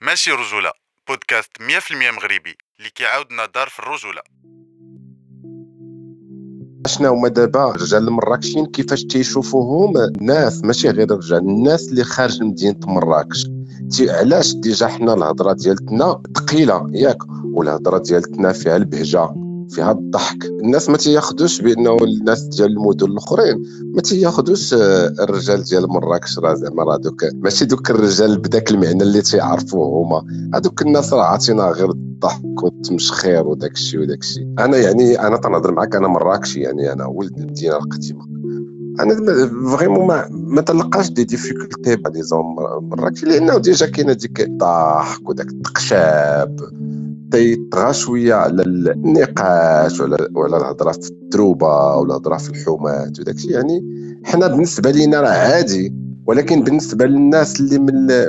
ماشي رجولة. بودكاست 100% مغربي. اللي كيعاودنا دار في الرجولة. شنو هما دابا الرجال المراكشيين كيفاش تيشوفوهم؟ ناس ماشي غير الرجال الناس اللي خارج مدينة مراكش. علاش ديجا حنا الهضرة ديالتنا ثقيلة ياك؟ والهضرة ديالتنا فيها البهجة. فيها الضحك. الناس ما تياخذوش بأنه الناس ديال المدن الأخرين ما تياخذوش آه، الرجال ديال مراكش راه زعما راه دوك ماشي دوك الرجال بداك المعنى اللي تيعرفوه هما. هذوك الناس راه عاطينا غير الضحك والتمشخير وداك الشيء وداك الشيء أنا يعني أنا تنهضر معك أنا مراكشي يعني أنا ولد المدينة القديمة. أنا فريمون ما ما تلقاش دي ديفيكولتي بعد زون مراكش لأنه ديجا كاينة ديك الضحك وداك التقشاب. تيطغى شوية على النقاش ولا ولا الهضرة في التروبه ولا الهضرة في الحومات وداك الشيء يعني حنا بالنسبة لينا راه عادي ولكن بالنسبة للناس اللي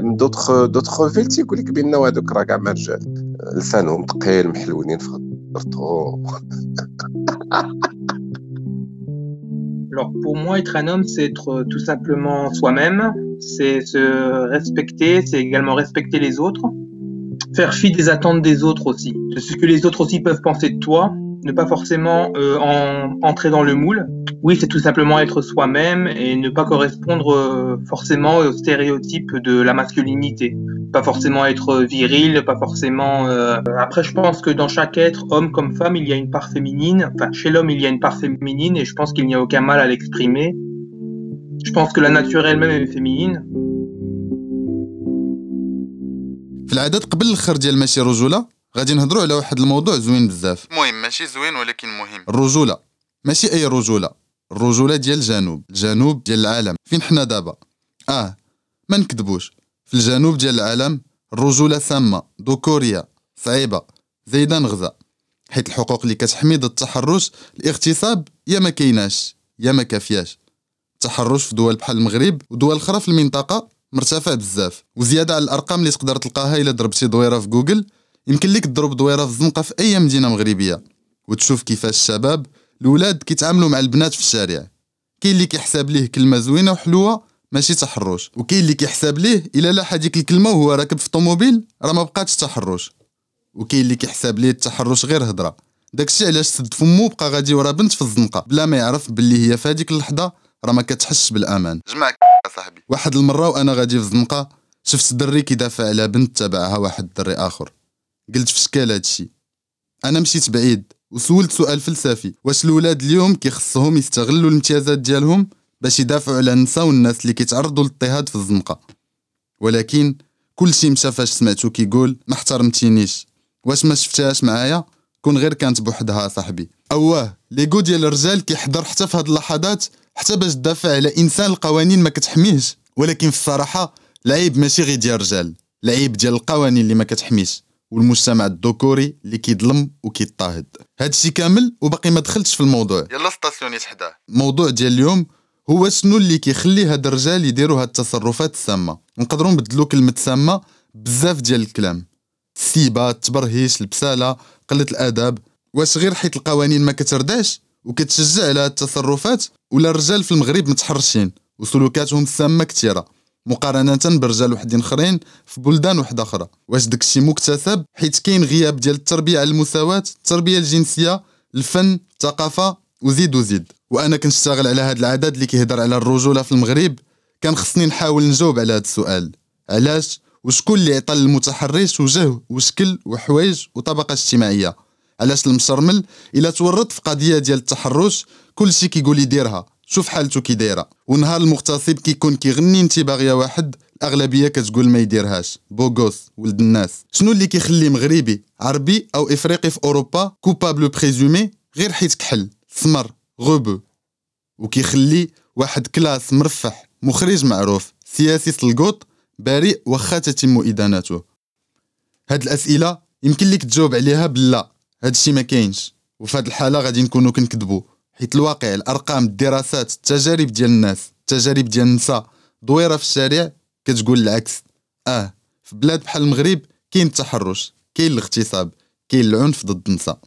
من دوطخ دوطخ فيل تيقول لك بان هذوك راه كاع ما رجال لسانهم ثقيل محلولين في خضرتهم Alors pour moi, être un homme, c'est être tout simplement soi-même, c'est se respecter, c'est également respecter les autres, faire fi des attentes des autres aussi, de ce que les autres aussi peuvent penser de toi, ne pas forcément euh, en, entrer dans le moule. Oui, c'est tout simplement être soi-même et ne pas correspondre euh, forcément aux stéréotypes de la masculinité. Pas forcément être viril, pas forcément... Euh... Après, je pense que dans chaque être, homme comme femme, il y a une part féminine. Enfin, chez l'homme, il y a une part féminine et je pense qu'il n'y a aucun mal à l'exprimer. Je pense que la nature elle-même est féminine. في العادات قبل الآخر ديال ماشي رجوله غادي نهضروا على واحد الموضوع زوين بزاف. مهم ماشي زوين ولكن مهم. الرجولة. ماشي أي رجولة. الرجولة ديال الجنوب. الجنوب ديال العالم. فين حنا دابا؟ آه ما نكذبوش. في الجنوب ديال العالم الرجولة سامه ذكوريه صعيبة. زايدة نغزة. حيت الحقوق اللي كتحمي ضد التحرش الاغتصاب يا ما كايناش. يا ما كافياش. التحرش في دول بحال المغرب ودول أخرى في المنطقة. مرتفع بزاف وزيادة على الأرقام اللي تقدر تلقاها إلا ضربتي دويرة في جوجل. يمكن لك تضرب دويرة في الزنقه في أي مدينة مغربية وتشوف كيفاش الشباب الولاد كيتعاملوا مع البنات في الشارع. كاين اللي كيحسب ليه كلمة زوينة وحلوة ماشي تحرش. وكاين اللي كيحسب ليه إلا لاح هذيك الكلمة وهو راكب في الطوموبيل راه ما بقاتش تحرش. وكاين اللي كيحسب ليه التحرش غير هضره داكشي علاش سد فمو بقى غادي ورا بنت في الزنقة. بلا ما يعرف باللي هي في هذيك اللحظة راه ما كتحسش بالأمان. صاحبي. واحد المرة وأنا غادي في الزنقه شفت دري كيدافع على بنت تبعها واحد الدري آخر. قلت في شكال هادشي أنا مشيت بعيد وسولت سؤال فلسفي. واش الاولاد اليوم كيخصهم يستغلوا الامتيازات ديالهم باش يدافعوا على النساء والناس اللي كيتعرضوا للاضطهاد في الزنقة؟ ولكن كل شيء مشى فاش سمعتو كيقول ما احترمتينيش. واش ما شفتهاش معايا؟ كون غير كانت بوحدها صاحبي. أواه ليغو ديال الرجال كيحضر حتى في هاد اللحظات حتى باش تدافع على إنسان القوانين ما كتحميهش. ولكن في الصراحة العيب ماشي غير ديال الرجال العيب ديال القوانين اللي ما كتحميش. والمجتمع الذكوري اللي كيظلم وكيضطهد. هادشي كامل وباقي ما دخلتش في الموضوع. يلا ستاسيونيت حداه الموضوع ديال اليوم هو شنو اللي كيخلي هاد الرجال يديروا هاد التصرفات السامة. نقدروا نبدلوا كلمة سامة بزاف ديال الكلام. السيبة التبرهيش البسالة قلة الأدب. واش غير حيت القوانين ما كترداش؟ وكتشجع على هاد التصرفات ولا الرجال في المغرب متحرشين؟ وسلوكاتهم السامه كثيره مقارنة برجال وحدين آخرين في بلدان وحدة آخرى. واش داكشي مكتسب؟ حيت كاين غياب ديال التربية على المساواة التربية الجنسية الفن الثقافة وزيد وزيد. وأنا كنشتغل على هاد العدد اللي كيهضر على الرجولة في المغرب. كان خصني نحاول نجاوب على هاد السؤال. علاش؟ وشكون اللي عطى للمتحرش وجه وشكل وحوايج وطبقة اجتماعية؟ علاش المشرمل إلا تورط في قضية ديال التحرش كلشي كيقول يديرها شوف حالته كي دايرة. ونهار المغتصب كيكون كيغني انت باغية واحد الأغلبية كتقول ما يديرهاش. بوغوس ولد الناس. شنو اللي كيخلي مغربي عربي أو إفريقي في أوروبا كوبابل بريزومي غير حيت كحل سمر غوبو؟ وكيخلي واحد كلاس مرفح مخرج معروف سياسي سلقوط بريء واخا تتم إدانته. هاد الأسئلة يمكن لك تجاوب عليها بلا. هادشي ما كاينش. وفي هاد الحالة غادي نكونوا كنكذبوا حيت الواقع الأرقام الدراسات التجارب ديال الناس التجارب ديال النساء دويرة في الشارع كتقول العكس. آه في بلاد بحال المغرب كاين التحرش كاين الاغتصاب كاين العنف ضد النساء.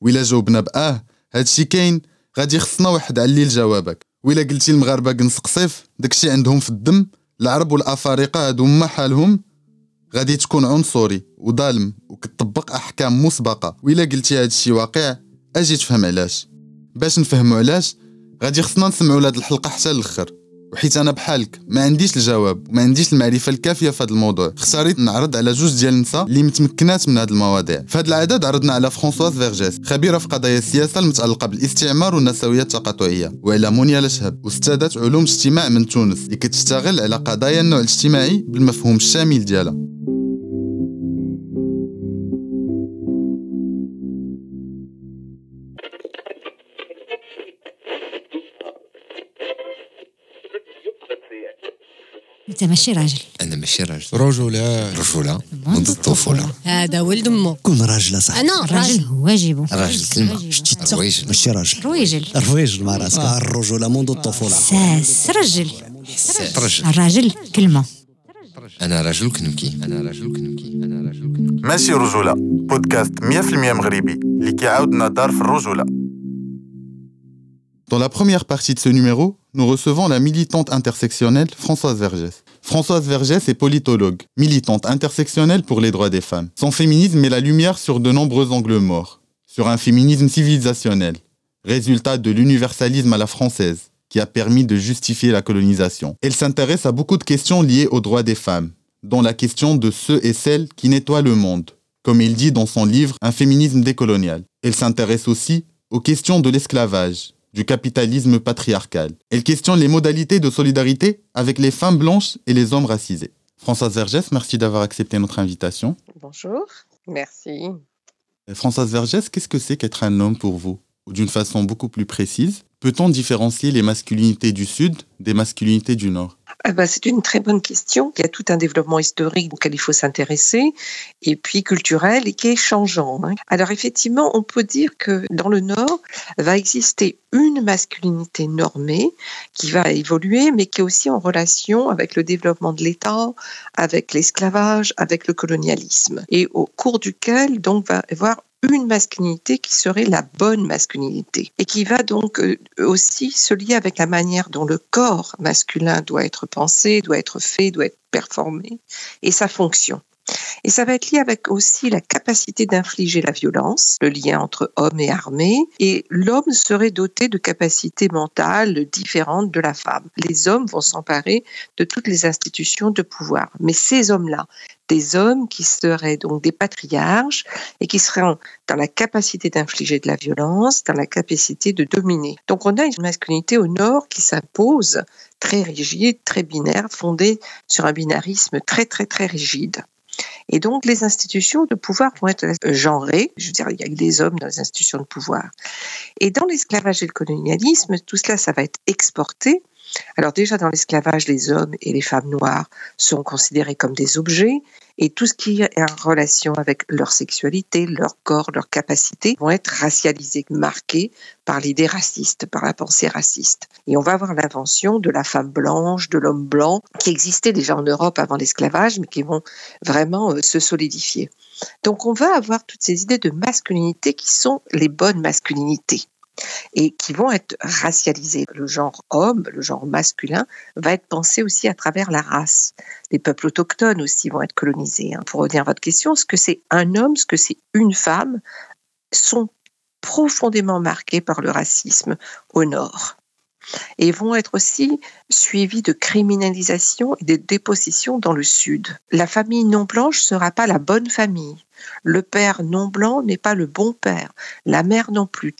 وإلا جاوبنا باه هادشي كاين غادي خصنا واحد علي لجوابك وإلا قلتي المغاربه قنص قصيف داكشي عندهم في الدم العرب والأفارقة هادو ما حالهم. غادي تكون عنصري وظالم وكتطبق أحكام مسبقة. وإلا قلتي هذا الشيء واقع أجي تفهم علاش. باش نفهموا علاش غادي خصنا نسمعوا لهاد الحلقة حتى الأخر. وحيت أنا بحالك ما عنديش الجواب وما عنديش المعرفة الكافية في هذا الموضوع. اختاريت نعرض على جوج ديال النساء اللي متمكنات من هذه المواضيع. في هذا العدد عرضنا على فرانسواز فيرجيس خبيرة في قضايا السياسة المتعلقة بالاستعمار والنسوية التقاطعية وعلى مونيا لشهب أستاذة علوم اجتماع من تونس اللي كتشتغل على قضايا النوع الاجتماعي بالمفهوم الشامل ديالها. انت ماشي راجل انا ماشي راجل رجولة رجوله منذ الطفوله هذا ولد امه كون راجل صح انا الراجل راجل واجبه راجل كلمه شتي تا رويجل ماشي راجل رويجل الرويجل مع راسك آه، الرجولة منذ الطفولة ساس رجل حساس رجل الراجل كلمه انا رجل كنبكي انا رجل كنبكي انا رجل كنبكي ماشي رجولة بودكاست 100% مغربي اللي كيعاودنا دار في الرجولة Dans la première partie de ce numéro, nous recevons la militante intersectionnelle Françoise Vergès. Françoise Vergès est politologue, militante intersectionnelle pour les droits des femmes. Son féminisme met la lumière sur de nombreux angles morts, sur un féminisme civilisationnel, résultat de l'universalisme à la française, qui a permis de justifier la colonisation. Elle s'intéresse à beaucoup de questions liées aux droits des femmes, dont la question de ceux et celles qui nettoient le monde, comme il dit dans son livre Un féminisme décolonial. Elle s'intéresse aussi aux questions de l'esclavage, du capitalisme patriarcal. Elle questionne les modalités de solidarité avec les femmes blanches et les hommes racisés. Françoise Vergès, merci d'avoir accepté notre invitation. Bonjour, merci. Euh, Françoise Vergès, qu'est-ce que c'est qu'être un homme pour vous? Ou d'une façon beaucoup plus précise, peut-on différencier les masculinités du Sud des masculinités du Nord? Ah bah, c'est une très bonne question. Il y a tout un développement historique auquel il faut s'intéresser, et puis culturel, et qui est changeant. hein. Alors effectivement, on peut dire que dans le Nord va exister une masculinité normée qui va évoluer, mais qui est aussi en relation avec le développement de l'État, avec l'esclavage, avec le colonialisme, et au cours duquel donc va y avoir une masculinité qui serait la bonne masculinité. Et qui va donc euh, aussi se lier avec la manière dont le corps masculin doit être pensé, doit être fait, doit être performé. Et sa fonction. Et ça va être lié avec aussi la capacité d'infliger la violence, le lien entre homme et armée, et l'homme serait doté de capacités mentales différentes de la femme. Les hommes vont s'emparer de toutes les institutions de pouvoir. Mais ces hommes-là, des hommes qui seraient donc des patriarches et qui seraient dans la capacité d'infliger de la violence, dans la capacité de dominer. Donc on a une masculinité au nord qui s'impose très rigide, très binaire, fondée sur un binarisme très très très rigide. Et donc, les institutions de pouvoir vont être genrées. Je veux dire, il y a des hommes dans les institutions de pouvoir. Et dans l'esclavage et le colonialisme, tout cela, ça va être exporté. Alors déjà, dans l'esclavage, les hommes et les femmes noires sont considérés comme des objets. Et tout ce qui est en relation avec leur sexualité, leur corps, leurs capacités vont être racialisés, marqués par l'idée raciste, par la pensée raciste. Et on va avoir l'invention de la femme blanche, de l'homme blanc, qui existait déjà en Europe avant l'esclavage, mais qui vont vraiment euh, se solidifier. Donc on va avoir toutes ces idées de masculinité qui sont les bonnes masculinités et qui vont être racialisées. Le genre homme, le genre masculin, va être pensé aussi à travers la race. Les peuples autochtones aussi vont être colonisés. hein. Pour revenir à votre question, ce que c'est un homme, ce que c'est une femme, sont profondément marqués par le racisme au nord et vont être aussi suivis de criminalisation et de dépossession dans le sud. La famille non blanche sera pas la bonne famille. Le père non blanc n'est pas le bon père. La mère non plus.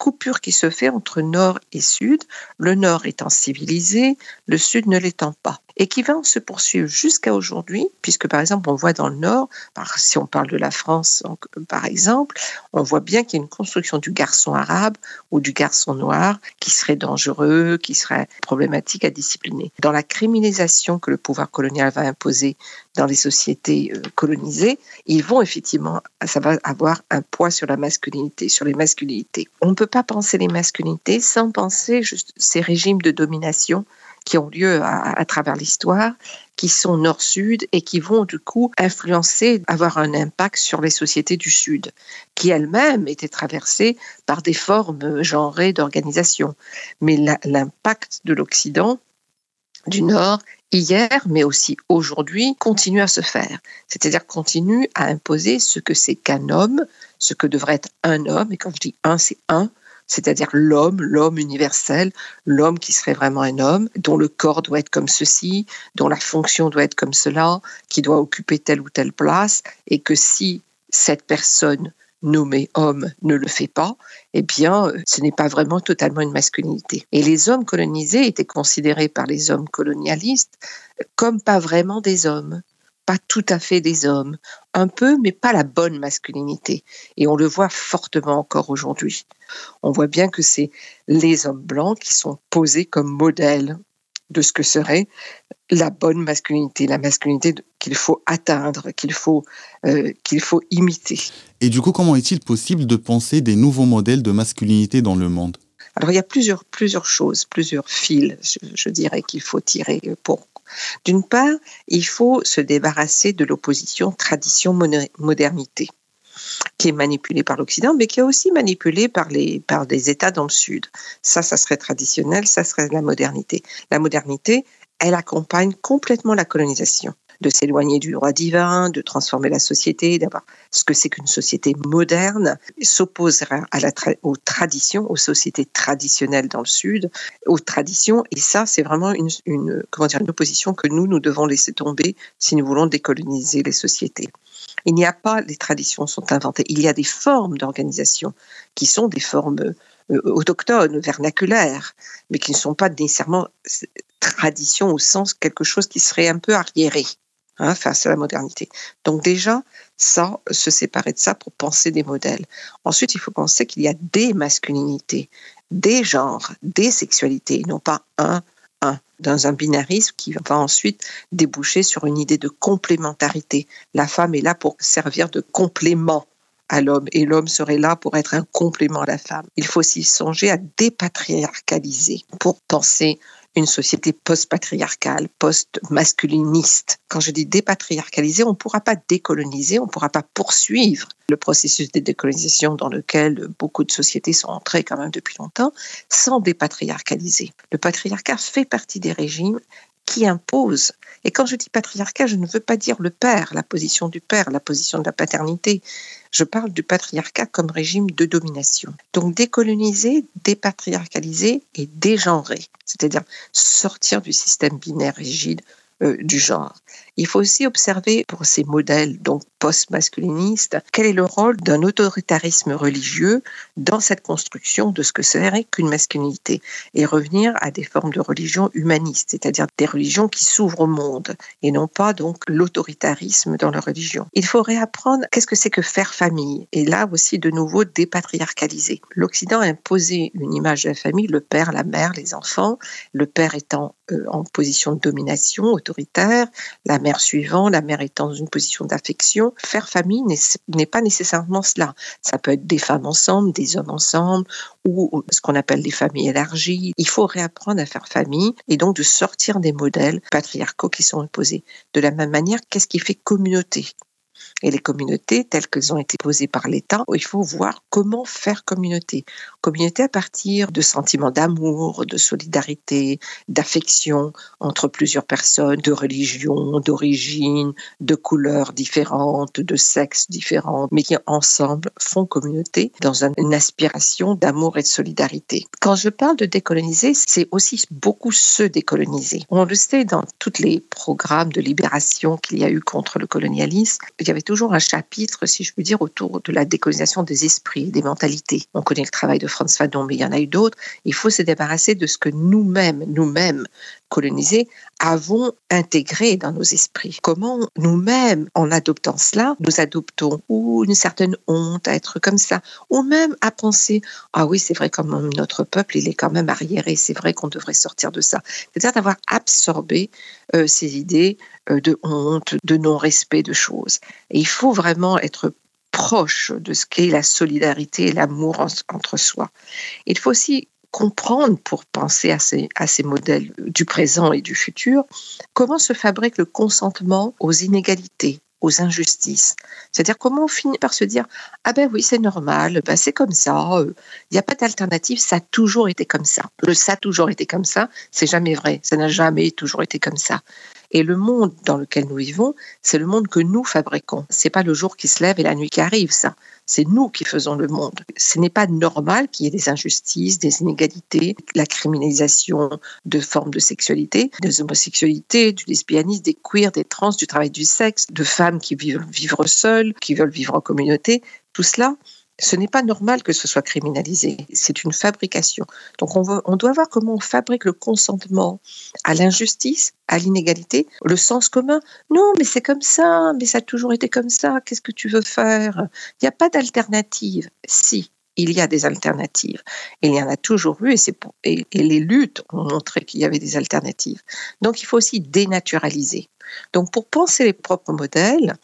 Coupure qui se fait entre nord et sud, le nord étant civilisé, le sud ne l'étant pas, et qui va se poursuivre jusqu'à aujourd'hui, puisque par exemple on voit dans le nord, si on parle de la France par exemple, on voit bien qu'il y a une construction du garçon arabe ou du garçon noir qui serait dangereux, qui serait problématique à discipliner. Dans la criminalisation que le pouvoir colonial va imposer dans les sociétés euh, colonisées, ils vont effectivement, ça va avoir un poids sur la masculinité, sur les masculinités. On ne peut pas penser les masculinités sans penser ces régimes de domination qui ont lieu à, travers l'histoire, qui sont nord-sud et qui vont du coup influencer, avoir un impact sur les sociétés du sud, qui elles-mêmes étaient traversées par des formes genrées d'organisation. Mais l'impact de l'Occident, du Nord, hier, mais aussi aujourd'hui, continue à se faire. C'est-à-dire continue à imposer ce que c'est qu'un homme, ce que devrait être un homme. Et quand je dis un, c'est un, c'est-à-dire l'homme, l'homme universel, l'homme qui serait vraiment un homme, dont le corps doit être comme ceci, dont la fonction doit être comme cela, qui doit occuper telle ou telle place, et que si cette personne nommée homme ne le fait pas, eh bien, ce n'est pas vraiment totalement une masculinité. Et les hommes colonisés étaient considérés par les hommes colonialistes comme pas vraiment des hommes, pas tout à fait des hommes, un peu, mais pas la bonne masculinité. Et on le voit fortement encore aujourd'hui. On voit bien que c'est les hommes blancs qui sont posés comme modèles de ce que serait la bonne masculinité, la masculinité qu'il faut atteindre, qu'il faut, euh, qu'il faut imiter. Et du coup, comment est-il possible de penser des nouveaux modèles de masculinité dans le monde? Alors, il y a plusieurs, plusieurs choses, plusieurs fils, je, je dirais, qu'il faut tirer pour. D'une part, il faut se débarrasser de l'opposition tradition-modernité qui est manipulée par l'Occident, mais qui est aussi manipulée par, les, par des États dans le Sud. Ça, ça serait traditionnel, ça serait la modernité. La modernité, elle accompagne complètement la colonisation de s'éloigner du droit divin, de transformer la société, d'avoir ce que c'est qu'une société moderne, s'opposera à la aux traditions, aux sociétés traditionnelles dans le Sud, aux traditions. Et ça, c'est vraiment une, une, comment dire, une opposition que nous, nous devons laisser tomber si nous voulons décoloniser les sociétés. Il n'y a pas, les traditions sont inventées. Il y a des formes d'organisation qui sont des formes euh, autochtones, vernaculaires, mais qui ne sont pas nécessairement tradition au sens quelque chose qui serait un peu arriéré hein, face à la modernité. Donc déjà, ça, se séparer de ça pour penser des modèles. Ensuite, il faut penser qu'il y a des masculinités, des genres, des sexualités, non pas un, un, dans un binarisme qui va ensuite déboucher sur une idée de complémentarité. La femme est là pour servir de complément à l'homme et l'homme serait là pour être un complément à la femme. Il faut aussi songer à dépatriarcaliser pour penser une société post-patriarcale, post-masculiniste. Quand je dis dépatriarcaliser, on ne pourra pas décoloniser, on ne pourra pas poursuivre le processus de décolonisation dans lequel beaucoup de sociétés sont entrées quand même depuis longtemps, sans dépatriarcaliser. Le patriarcat fait partie des régimes qui imposent. Et quand je dis patriarcat, je ne veux pas dire le père, la position du père, la position de la paternité. Je parle du patriarcat comme régime de domination. Donc décoloniser, dépatriarcaliser et dégenrer, c'est-à-dire sortir du système binaire rigide euh, du genre. Il faut aussi observer pour ces modèles donc post-masculinistes quel est le rôle d'un autoritarisme religieux dans cette construction de ce que serait qu'une masculinité et revenir à des formes de religion humaniste, c'est-à-dire des religions qui s'ouvrent au monde et non pas donc l'autoritarisme dans la religion. Il faut réapprendre qu'est-ce que c'est que faire famille et là aussi de nouveau dépatriarcaliser. L'Occident a imposé une image de la famille, le père, la mère, les enfants, le père étant euh, en position de domination autoritaire, la mère suivant, la mère étant dans une position d'affection. Faire famille n'est pas nécessairement cela. Ça peut être des femmes ensemble, des hommes ensemble, ou ce qu'on appelle des familles élargies. Il faut réapprendre à faire famille et donc de sortir des modèles patriarcaux qui sont imposés. De la même manière, qu'est-ce qui fait communauté? Et les communautés telles qu'elles ont été posées par l'État, il faut voir comment faire communauté. Communauté à partir de sentiments d'amour, de solidarité, d'affection entre plusieurs personnes, de religion, d'origine, de couleurs différentes, de sexes différents, mais qui ensemble font communauté dans une aspiration d'amour et de solidarité. Quand je parle de décoloniser, c'est aussi beaucoup se décoloniser. On le sait dans tous les programmes de libération qu'il y a eu contre le colonialisme, y avait toujours un chapitre, si je puis dire, autour de la décolonisation des esprits, des mentalités. On connaît le travail de Franz Fanon, mais il y en a eu d'autres. Il faut se débarrasser de ce que nous-mêmes, nous-mêmes, colonisés, avons intégré dans nos esprits. Comment nous-mêmes, en adoptant cela, nous adoptons ou une certaine honte à être comme ça, ou même à penser ah oui c'est vrai comme notre peuple il est quand même arriéré, c'est vrai qu'on devrait sortir de ça. C'est-à-dire d'avoir absorbé euh, ces idées euh, de honte, de non-respect de choses. Et il faut vraiment être proche de ce qu'est la solidarité et l'amour entre soi. Il faut aussi comprendre pour penser à ces, à ces modèles du présent et du futur, comment se fabrique le consentement aux inégalités aux injustices. C'est-à-dire comment on finit par se dire ah ben oui c'est normal, ben c'est comme ça, il n'y a pas d'alternative, ça a toujours été comme ça. Le ça a toujours été comme ça, c'est jamais vrai, ça n'a jamais toujours été comme ça. Et le monde dans lequel nous vivons, c'est le monde que nous fabriquons. C'est pas le jour qui se lève et la nuit qui arrive, ça. C'est nous qui faisons le monde. Ce n'est pas normal qu'il y ait des injustices, des inégalités, la criminalisation de formes de sexualité, des homosexualités, du lesbianisme, des queers, des trans, du travail du sexe, de femmes qui veulent vivre seules, qui veulent vivre en communauté. Tout cela, ce n'est pas normal que ce soit criminalisé. C'est une fabrication. Donc on, veut, on, doit voir comment on fabrique le consentement à l'injustice, à l'inégalité, le sens commun. Non, mais c'est comme ça, mais ça a toujours été comme ça. Qu'est-ce que tu veux faire? Il n'y a pas d'alternative. Si, il y a des alternatives. Il y en a toujours eu et, pour, et, et les luttes ont montré qu'il y avait des alternatives. Donc il faut aussi dénaturaliser. Donc pour penser les propres modèles,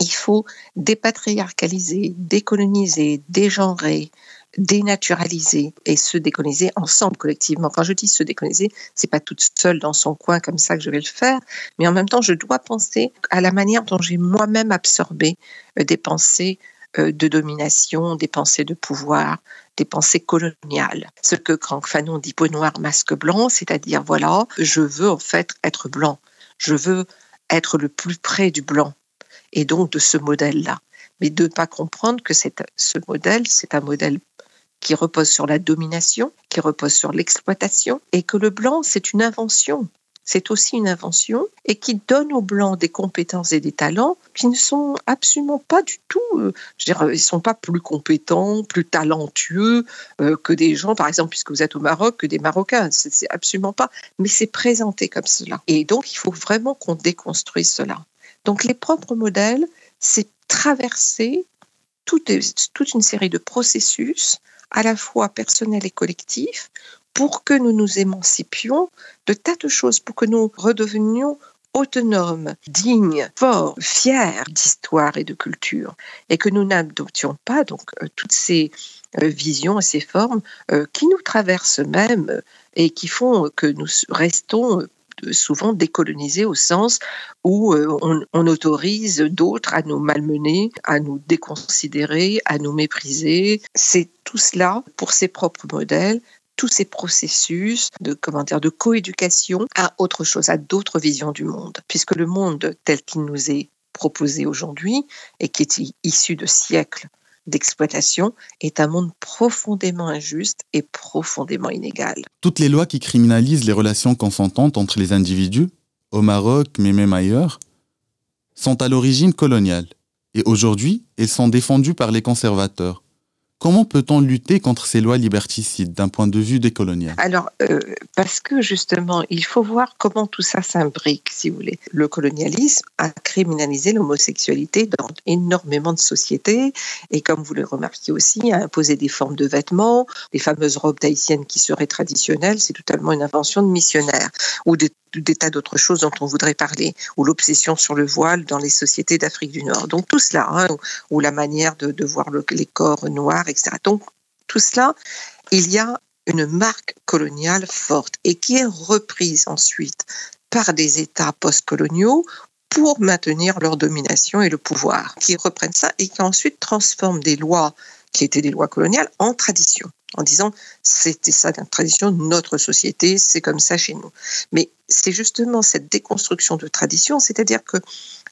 il faut dépatriarcaliser, décoloniser, dégenrer, dénaturaliser et se décoloniser ensemble collectivement. Quand je dis se décoloniser, c'est pas toute seule dans son coin comme ça que je vais le faire, mais en même temps, je dois penser à la manière dont j'ai moi-même absorbé euh, des pensées euh, de domination, des pensées de pouvoir, des pensées coloniales. Ce que Franck Fanon dit peau noire, masque blanc, c'est-à-dire voilà, je veux en fait être blanc, je veux être le plus près du blanc et donc de ce modèle-là. Mais de ne pas comprendre que ce modèle, c'est un modèle qui repose sur la domination, qui repose sur l'exploitation, et que le blanc, c'est une invention. C'est aussi une invention et qui donne aux blancs des compétences et des talents qui ne sont absolument pas du tout, euh, je dire, ils sont pas plus compétents, plus talentueux euh, que des gens, par exemple, puisque vous êtes au Maroc, que des Marocains. C'est absolument pas. Mais c'est présenté comme cela. Et donc, il faut vraiment qu'on déconstruise cela. Donc les propres modèles, c'est traverser toute, une série de processus, à la fois personnels et collectifs, pour que nous nous émancipions de tas de choses, pour que nous redevenions autonomes, dignes, forts, fiers d'histoire et de culture, et que nous n'adoptions pas donc euh, toutes ces euh, visions et ces formes euh, qui nous traversent même et qui font que nous restons souvent décolonisés au sens où euh, on, autorise d'autres à nous malmener, à nous déconsidérer, à nous mépriser. C'est tout cela pour ses propres modèles tous ces processus de comment dire, de coéducation à autre chose, à d'autres visions du monde, puisque le monde tel qu'il nous est proposé aujourd'hui et qui est issu de siècles d'exploitation est un monde profondément injuste et profondément inégal. Toutes les lois qui criminalisent les relations consentantes entre les individus, au Maroc mais même ailleurs, sont à l'origine coloniale et aujourd'hui elles sont défendues par les conservateurs. Comment peut-on lutter contre ces lois liberticides d'un point de vue décolonial? Alors, euh, parce que justement, il faut voir comment tout ça s'imbrique, si vous voulez. Le colonialisme a criminalisé l'homosexualité dans énormément de sociétés et, comme vous le remarquez aussi, a imposé des formes de vêtements, les fameuses robes tahitiennes qui seraient traditionnelles, c'est totalement une invention de missionnaires ou de des tas d'autres choses dont on voudrait parler, ou l'obsession sur le voile dans les sociétés d'Afrique du Nord. Donc tout cela, hein, ou la manière de, voir les corps noirs, etc. Donc tout cela, il y a une marque coloniale forte et qui est reprise ensuite par des États postcoloniaux pour maintenir leur domination et le pouvoir, qui reprennent ça et qui ensuite transforment des lois qui étaient des lois coloniales en tradition en disant c'était ça la tradition notre société, c'est comme ça chez nous. Mais c'est justement cette déconstruction de tradition, c'est-à-dire que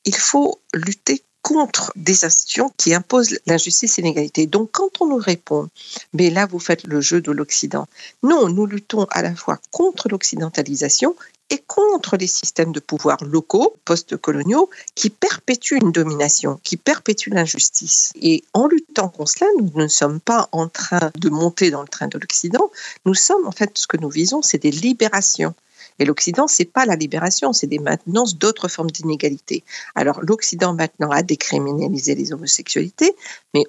il faut lutter contre des institutions qui imposent l'injustice et l'inégalité. Donc quand on nous répond, mais là vous faites le jeu de l'Occident, non, nous luttons à la fois contre l'occidentalisation et contre les systèmes de pouvoir locaux, post-coloniaux, qui perpétuent une domination, qui perpétuent l'injustice. Et en luttant contre cela, nous ne sommes pas en train de monter dans le train de l'Occident, nous sommes en fait, ce que nous visons, c'est des libérations. Et l'Occident, c'est pas la libération, c'est des maintenances d'autres formes d'inégalité. Alors l'Occident maintenant a décriminalisé les homosexualités, mais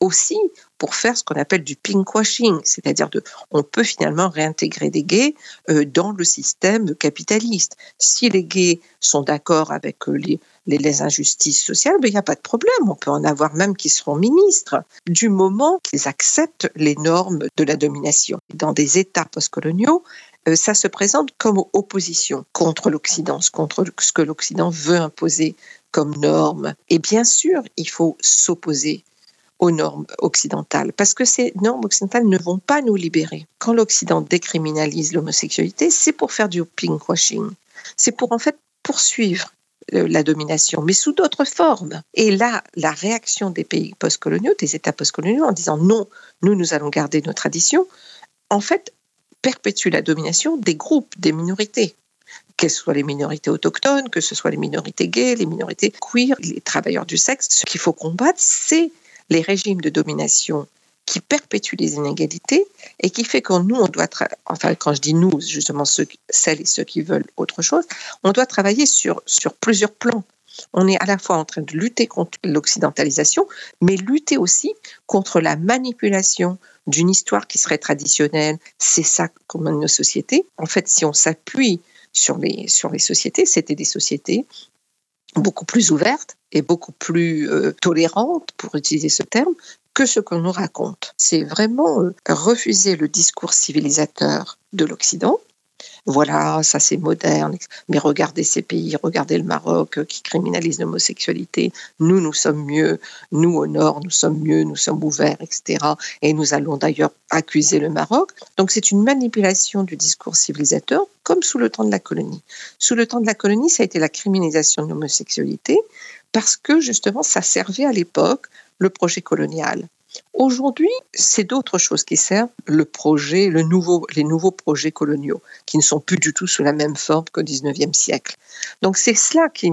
aussi pour faire ce qu'on appelle du pinkwashing, c'est-à-dire de, on peut finalement réintégrer des gays euh, dans le système capitaliste. Si les gays sont d'accord avec euh, les, les, injustices sociales, ben, il n'y a pas de problème. On peut en avoir même qui seront ministres, du moment qu'ils acceptent les normes de la domination. Dans des États postcoloniaux, euh, ça se présente comme opposition contre l'Occident, contre ce que l'Occident veut imposer comme norme. Et bien sûr, il faut s'opposer aux normes occidentales, parce que ces normes occidentales ne vont pas nous libérer. Quand l'Occident décriminalise l'homosexualité, c'est pour faire du pinkwashing. C'est pour en fait poursuivre euh, la domination, mais sous d'autres formes. Et là, la réaction des pays postcoloniaux, des États postcoloniaux, en disant non, nous, nous allons garder nos traditions, en fait, perpétue la domination des groupes, des minorités que ce soit les minorités autochtones, que ce soit les minorités gays, les minorités queer, les travailleurs du sexe. Ce qu'il faut combattre, c'est les régimes de domination qui perpétuent les inégalités et qui fait que nous, on doit, enfin quand je dis nous, justement ceux, celles et ceux qui veulent autre chose, on doit travailler sur, sur plusieurs plans. On est à la fois en train de lutter contre l'occidentalisation, mais lutter aussi contre la manipulation d'une histoire qui serait traditionnelle. C'est ça comme nos sociétés. En fait, si on s'appuie sur les, sur les sociétés, c'était des sociétés beaucoup plus ouvertes et beaucoup plus euh, tolérantes, pour utiliser ce terme, que ce qu'on nous raconte. C'est vraiment euh, refuser le discours civilisateur de l'Occident voilà, ça c'est moderne, mais regardez ces pays, regardez le Maroc euh, qui criminalise l'homosexualité. Nous, nous sommes mieux, nous au nord, nous sommes mieux, nous sommes ouverts, etc. Et nous allons d'ailleurs accuser le Maroc. Donc c'est une manipulation du discours civilisateur, comme sous le temps de la colonie. Sous le temps de la colonie, ça a été la criminalisation de l'homosexualité, parce que justement, ça servait à l'époque le projet colonial. Aujourd'hui, c'est d'autres choses qui servent le projet, les nouveaux projets coloniaux, qui ne sont plus du tout sous la même forme qu'au XIXe siècle. Donc c'est cela que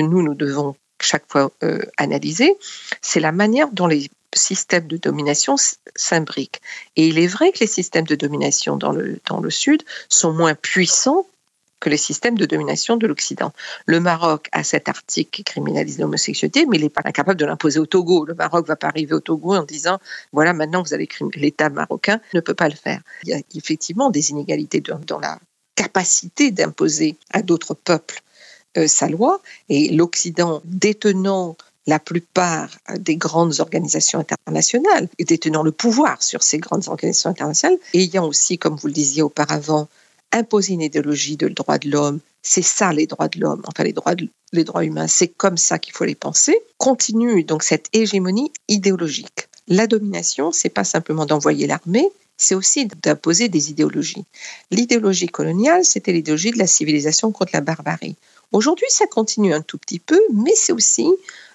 nous, nous devons chaque fois euh, analyser, c'est la manière dont les systèmes de domination s'imbriquent. Et il est vrai que les systèmes de domination dans le Sud sont moins puissants que les systèmes de domination de l'Occident. Le Maroc a cet article qui criminalise l'homosexualité, mais il n'est pas incapable de l'imposer au Togo. Le Maroc ne va pas arriver au Togo en disant voilà, maintenant vous allez l'État marocain ne peut pas le faire. Il y a effectivement des inégalités dans la capacité d'imposer à d'autres peuples euh, sa loi, et l'Occident détenant la plupart des grandes organisations internationales et détenant le pouvoir sur ces grandes organisations internationales, ayant aussi, comme vous le disiez auparavant, imposer une idéologie de droit de l'homme, c'est ça les droits de l'homme, enfin les droits, les droits humains, c'est comme ça qu'il faut les penser, continue donc cette hégémonie idéologique. La domination, c'est pas simplement d'envoyer l'armée, c'est aussi d'imposer des idéologies. L'idéologie coloniale, c'était l'idéologie de la civilisation contre la barbarie. Aujourd'hui, ça continue un tout petit peu, mais c'est aussi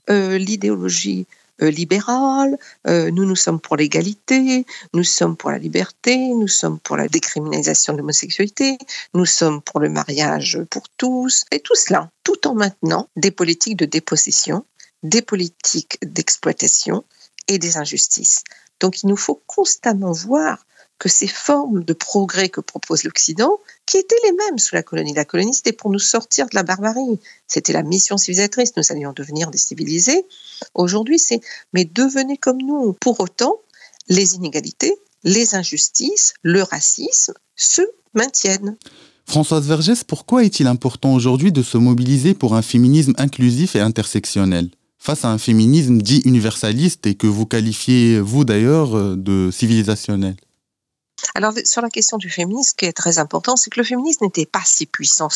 euh, l'idéologie libérale, euh, nous, nous sommes pour l'égalité, nous sommes pour la liberté, nous sommes pour la décriminalisation de l'homosexualité, nous sommes pour le mariage pour tous, et tout cela, tout en maintenant des politiques de dépossession, des politiques d'exploitation et des injustices. Donc il nous faut constamment voir que ces formes de progrès que propose l'Occident, qui étaient les mêmes sous la colonie. La colonie, c'était pour nous sortir de la barbarie. C'était la mission civilisatrice. Nous allions devenir des civilisés. Aujourd'hui, c'est mais devenez comme nous. Pour autant, les inégalités, les injustices, le racisme se maintiennent. Françoise Vergès, pourquoi est-il important aujourd'hui de se mobiliser pour un féminisme inclusif et intersectionnel? Face à un féminisme dit universaliste et que vous qualifiez, vous d'ailleurs, de civilisationnel alors, sur la question du féminisme, ce qui est très important, c'est que le féminisme n'était pas si puissant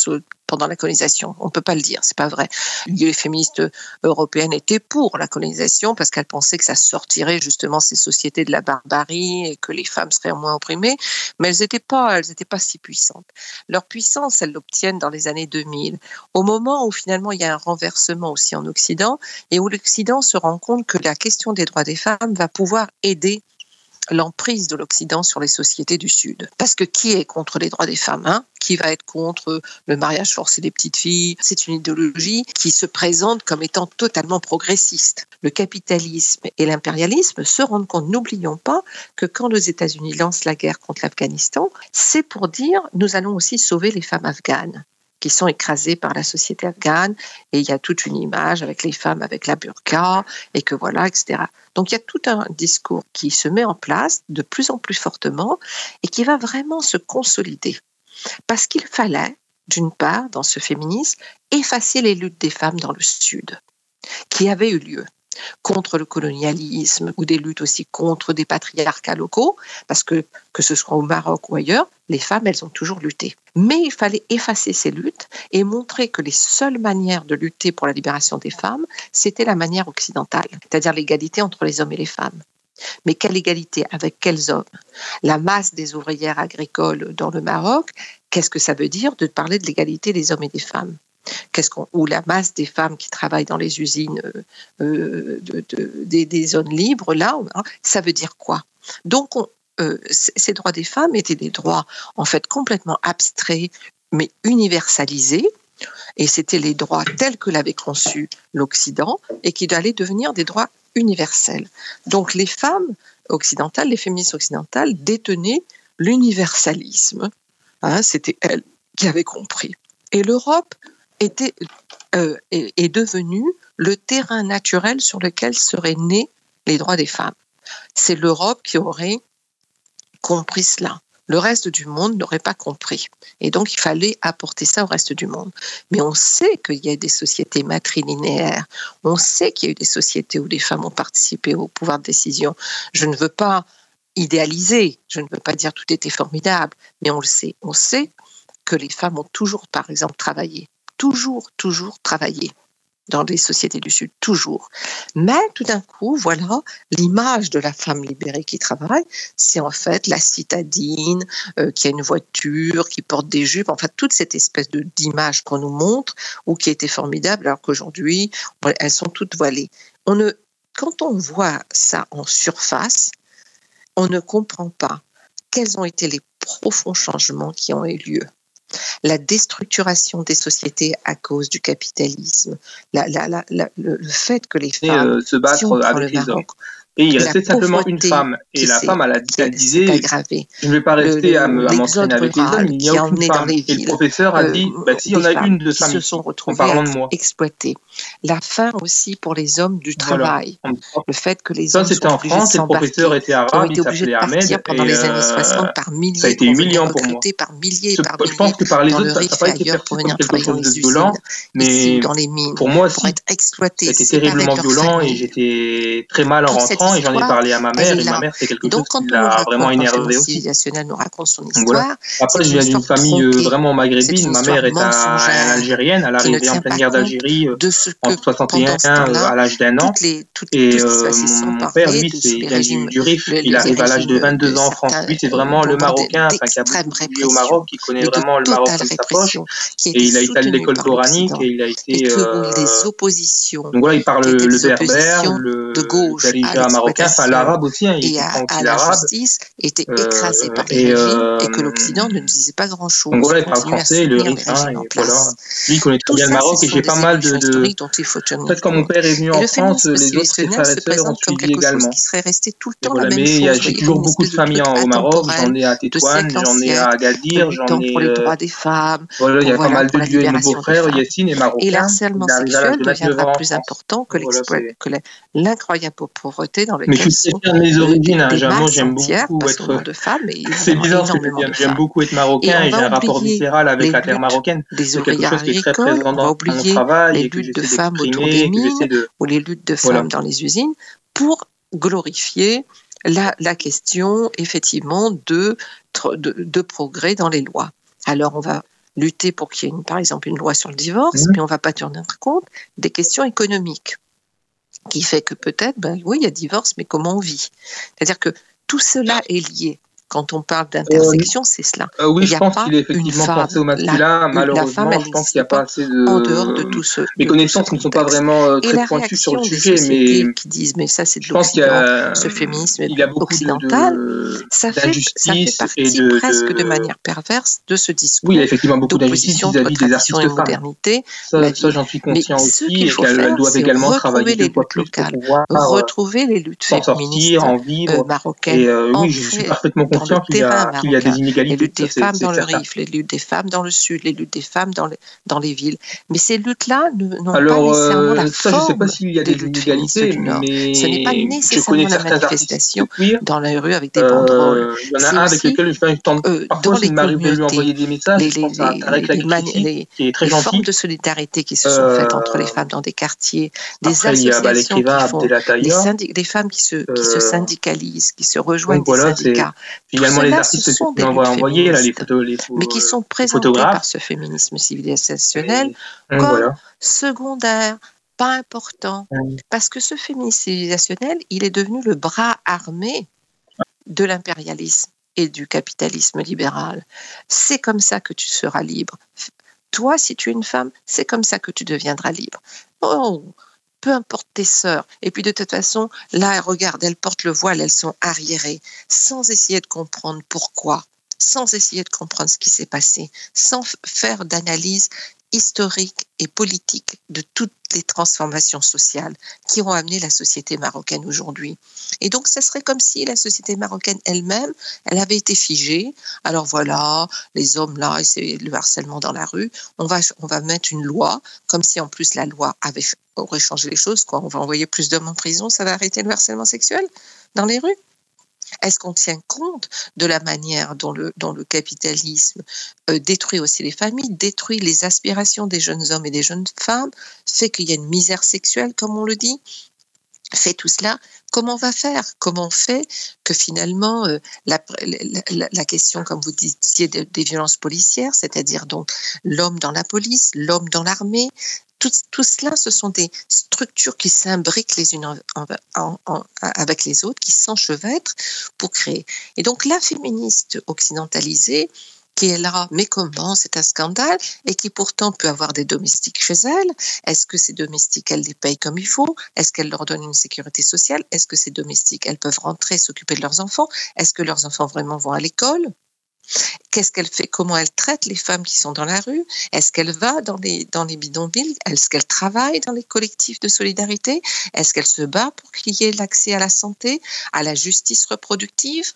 pendant la colonisation. On ne peut pas le dire, c'est pas vrai. Les féministes européennes étaient pour la colonisation parce qu'elles pensaient que ça sortirait justement ces sociétés de la barbarie et que les femmes seraient moins opprimées, mais elles n'étaient pas, elles pas si puissantes. Leur puissance, elles l'obtiennent dans les années 2000, au moment où finalement il y a un renversement aussi en Occident et où l'Occident se rend compte que la question des droits des femmes va pouvoir aider l'emprise de l'Occident sur les sociétés du Sud. Parce que qui est contre les droits des femmes hein? Qui va être contre le mariage forcé des petites filles? C'est une idéologie qui se présente comme étant totalement progressiste. Le capitalisme et l'impérialisme se rendent compte, n'oublions pas que quand les États-Unis lancent la guerre contre l'Afghanistan, c'est pour dire nous allons aussi sauver les femmes afghanes qui sont écrasées par la société afghane et il y a toute une image avec les femmes avec la burqa et que voilà, etc. Donc il y a tout un discours qui se met en place de plus en plus fortement et qui va vraiment se consolider. Parce qu'il fallait, d'une part, dans ce féminisme, effacer les luttes des femmes dans le Sud, qui avaient eu lieu. Contre le colonialisme ou des luttes aussi contre des patriarcats locaux, parce que que ce soit au Maroc ou ailleurs, les femmes, elles ont toujours lutté. Mais il fallait effacer ces luttes et montrer que les seules manières de lutter pour la libération des femmes, c'était la manière occidentale, c'est-à-dire l'égalité entre les hommes et les femmes. Mais quelle égalité Avec quels hommes? La masse des ouvrières agricoles dans le Maroc, qu'est-ce que ça veut dire de parler de l'égalité des hommes et des femmes? Qu'est-ce qu'on, ou la masse des femmes qui travaillent dans les usines euh, euh, de- de- des, zones libres, là, hein, ça veut dire quoi? Donc, on- euh, ces droits des femmes étaient des droits en fait complètement abstraits, mais universalisés. Et c'était les droits tels que l'avait conçu l'Occident et qui allaient devenir des droits universels. Donc les femmes occidentales, les féministes occidentales détenaient l'universalisme. Hein, C'était elles qui avaient compris. Et l'Europe était, euh, est, est devenue le terrain naturel sur lequel seraient nés les droits des femmes. C'est l'Europe qui aurait compris cela. Le reste du monde n'aurait pas compris. Et donc, il fallait apporter ça au reste du monde. Mais on sait qu'il y a des sociétés matrilinéaires. On sait qu'il y a eu des sociétés où les femmes ont participé au pouvoir de décision. Je ne veux pas idéaliser, je ne veux pas dire tout était formidable, mais on le sait. On sait que les femmes ont toujours, par exemple, travaillé. Toujours, toujours travaillé dans les sociétés du Sud, toujours. Mais tout d'un coup, voilà, l'image de la femme libérée qui travaille, c'est en fait la citadine, euh, qui a une voiture, qui porte des jupes, enfin toute cette espèce d'image qu'on nous montre ou qui était formidable, alors qu'aujourd'hui, elles sont toutes voilées. On ne, quand on voit ça en surface, on ne comprend pas quels ont été les profonds changements qui ont eu lieu la déstructuration des sociétés à cause du capitalisme, la, la, la, la- le, fait que les Et, femmes, euh, se battre si avec le les hommes. Et il la restait simplement une femme. Et la femme, elle, a, elle disait Je ne vais pas rester à le- à m'entraîner avec les hommes, il n'y a a aucune femme. Et le professeur a euh, dit bah, si, des on a femmes une de qui se sont En retrouvées de moi. exploitées. La fin aussi pour les hommes du Voilà. travail, le fait que les Ça, hommes c'était sont en France et le professeur était arabe, il s'appelait Ahmed. pendant les années euh, 60 par milliers, ça a été humiliant pour moi. par milliers Je, pense que par les autres, ça n'a pas été perçu comme quelque chose de violent, mais pour moi, c'était terriblement violent et j'étais très mal en Toute et j'en ai histoire, parlé à ma mère et ma mère, c'est quelque donc, chose qui l'a vraiment énervé aussi. nous raconte son Donc voilà. histoire, Après, je viens d'une histoire famille euh, vraiment maghrébine. Ma histoire mère est algérienne. Elle est arrivée en pleine guerre d'Algérie euh, en que pendant 61 ce euh, à l'âge d'un an. Et mon père, lui, il vient du, RIF. Il arrive à l'âge de régimes 22 de ans en France. Lui, c'est vraiment le Marocain, qui a beaucoup au Maroc, qui connaît vraiment le Maroc comme sa poche. a Et il a été à l'école coranique et il a été. les oppositions Donc voilà, il parle le des berbère, le de gauche marocain, enfin l'arabe aussi, hein, et à, à aussi la l'arabe. justice étaient Euh, écrasées par les et, régimes et que euh, l'Occident ne disait pas grand-chose, Donc voilà, il parle français, le en et voilà. Lui, il connaît très bien le Maroc et j'ai pas mal de. de... dont il faut En tenir fait, quand mon père est venu Et en France, les autres, frères et sœurs ont suivi également. qui serait resté tout le Et temps la même chose, j'ai toujours beaucoup de familles en- au Maroc. J'en ai à Tétouan, j'en ai à Agadir, j'en ai. pour les euh, droits des femmes, Voilà, il y a pas mal de lieux. Et beau-frère, femmes. Yassine, Et marocain. l'harcèlement Il est arrivé à l'âge sexuel de 29 deviendra en plus important que que l'incroyable pauvreté dans Mais laquelle je suis de mes origines. Hein. J'aime, beaucoup être. de femmes, mais C'est bizarre ce que je dis, mais j'aime beaucoup être marocain et j'ai un rapport viscéral avec la terre marocaine. C'est quelque chose qui est très présent dans mon travail les luttes de femmes autour des mines ou les luttes de femmes dans les usines pour glorifier la, la question effectivement de, de, de progrès dans les lois. Alors on va lutter pour qu'il y ait une- par exemple une loi sur le divorce, Mhm. mais on va pas tenir compte des questions économiques qui fait que peut-être, ben oui, il y a divorce, mais comment on vit? C'est-à-dire que tout cela est lié. Quand on parle d'intersection, c'est cela. Euh, oui, Il y je pense qu'il est effectivement femme. pensé au La- masculin. la Malheureusement, femme, elle je pense qu'il n'y a pas assez de. En dehors de tout ce, Mes connaissances ne sont pas vraiment euh, Et très la pointues sur le sujet, mais qui disent mais ça c'est de je pense qu'il y l'Occident, a, ce féminisme il y a beaucoup de, occidental, de- ça fait, ça fait partie de, presque de de- manière perverse de ce discours Oui, il y a effectivement beaucoup d'injustice d'opposition entre vis-à-vis des artistes et femmes. modernité. Ça, la j'en suis conscient aussi et faut qu'elles faire, doivent également travailler retrouver les luttes locales, pouvoir euh, retrouver les luttes s'en féministes sortir, en vivre. marocaines Et oui, je suis parfaitement dans conscient qu'il y, a- y a des. Les luttes des femmes dans le. Rif, les luttes des femmes dans le Sud, les luttes des femmes dans les, dans les villes. Mais ces luttes-là n'ont pas nécessairement la euh, ça, je sais forme pas s'il y a des des inégalités, du Nord. mais Ce n'est pas nécessairement la manifestation dans la rue avec des banderoles. Euh, Il y en a un avec lequel je tente euh, parfois m'arrive de lui envoyer des messages. les, qui est très formes de solidarité qui se sont faites entre les femmes dans des quartiers, des bah, associations qui font, des femmes qui se, syndicalisent, qui se rejoignent des syndicats. Également les artistes que tu luttes envoyer, là, les photos, les, mais qui euh, sont photographes. par ce féminisme civilisationnel Et, donc, comme voilà. secondaire, pas important. Parce que ce féminisme civilisationnel, il est devenu le bras armé de l'impérialisme et du capitalisme libéral. C'est comme ça que tu seras libre. Toi, si tu es une femme, c'est comme ça que tu deviendras libre. Oh, peu importe tes sœurs. Et puis de toute façon, là, regarde, elles portent le voile, elles sont arriérées, sans essayer de comprendre pourquoi, sans essayer de comprendre ce qui s'est passé, sans faire d'analyse historique et politique de toutes les transformations sociales qui ont amené la société marocaine aujourd'hui. Et donc, ce serait comme si la société marocaine elle-même, elle avait été figée. Alors voilà, les hommes là, et c'est le harcèlement dans la rue. On va, on va mettre une loi, comme si en plus la loi avait, aurait changé les choses. Quoi. On va envoyer plus d'hommes en prison, ça va arrêter le harcèlement sexuel dans les rues. Est-ce qu'on tient compte de la manière dont le, capitalisme euh, détruit aussi les familles, détruit les aspirations des jeunes hommes et des jeunes femmes, fait qu'il y a une misère sexuelle, comme on le dit? Fait tout cela, comment on va faire? Comment on fait que finalement euh, la, question, comme vous disiez, de, des violences policières, c'est-à-dire donc l'homme dans la police, l'homme dans l'armée, tout, cela, ce sont des structures qui s'imbriquent les unes avec les autres, qui s'enchevêtrent pour créer. Et donc la féministe occidentalisée, qui est là, mais comment C'est un scandale, et qui pourtant peut avoir des domestiques chez elle. Est-ce que ces domestiques, elle les paye comme il faut? Est-ce qu'elle leur donne une sécurité sociale? Est-ce que ces domestiques, elles peuvent rentrer, s'occuper de leurs enfants? Est-ce que leurs enfants vraiment vont à l'école? Qu'est-ce qu'elle fait? Comment elle traite les femmes qui sont dans la rue? Est-ce qu'elle va dans les, bidonvilles? Est-ce qu'elle travaille dans les collectifs de solidarité? Est-ce qu'elle se bat pour qu'il y ait l'accès à la santé, à la justice reproductive?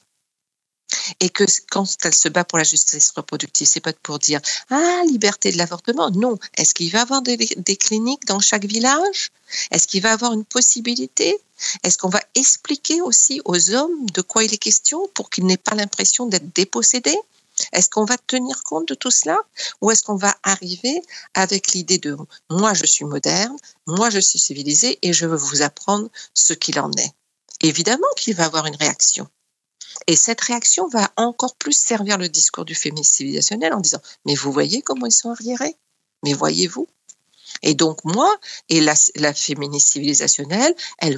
Et que quand elle se bat pour la justice reproductive, c'est pas pour dire ah liberté de l'avortement. Non. Est-ce qu'il va y avoir des, cliniques dans chaque village? Est-ce qu'il va avoir une possibilité? Est-ce qu'on va expliquer aussi aux hommes de quoi il est question pour qu'ils n'aient pas l'impression d'être dépossédés? Est-ce qu'on va tenir compte de tout cela? Ou est-ce qu'on va arriver avec l'idée de moi je suis moderne, moi je suis civilisé et je veux vous apprendre ce qu'il en est? Évidemment qu'il va y avoir une réaction. Et cette réaction va encore plus servir le discours du féminisme civilisationnel en disant Mais vous voyez comment ils sont arriérés? Mais voyez-vous? Et donc, moi, et la, la féministe civilisationnelle, elle,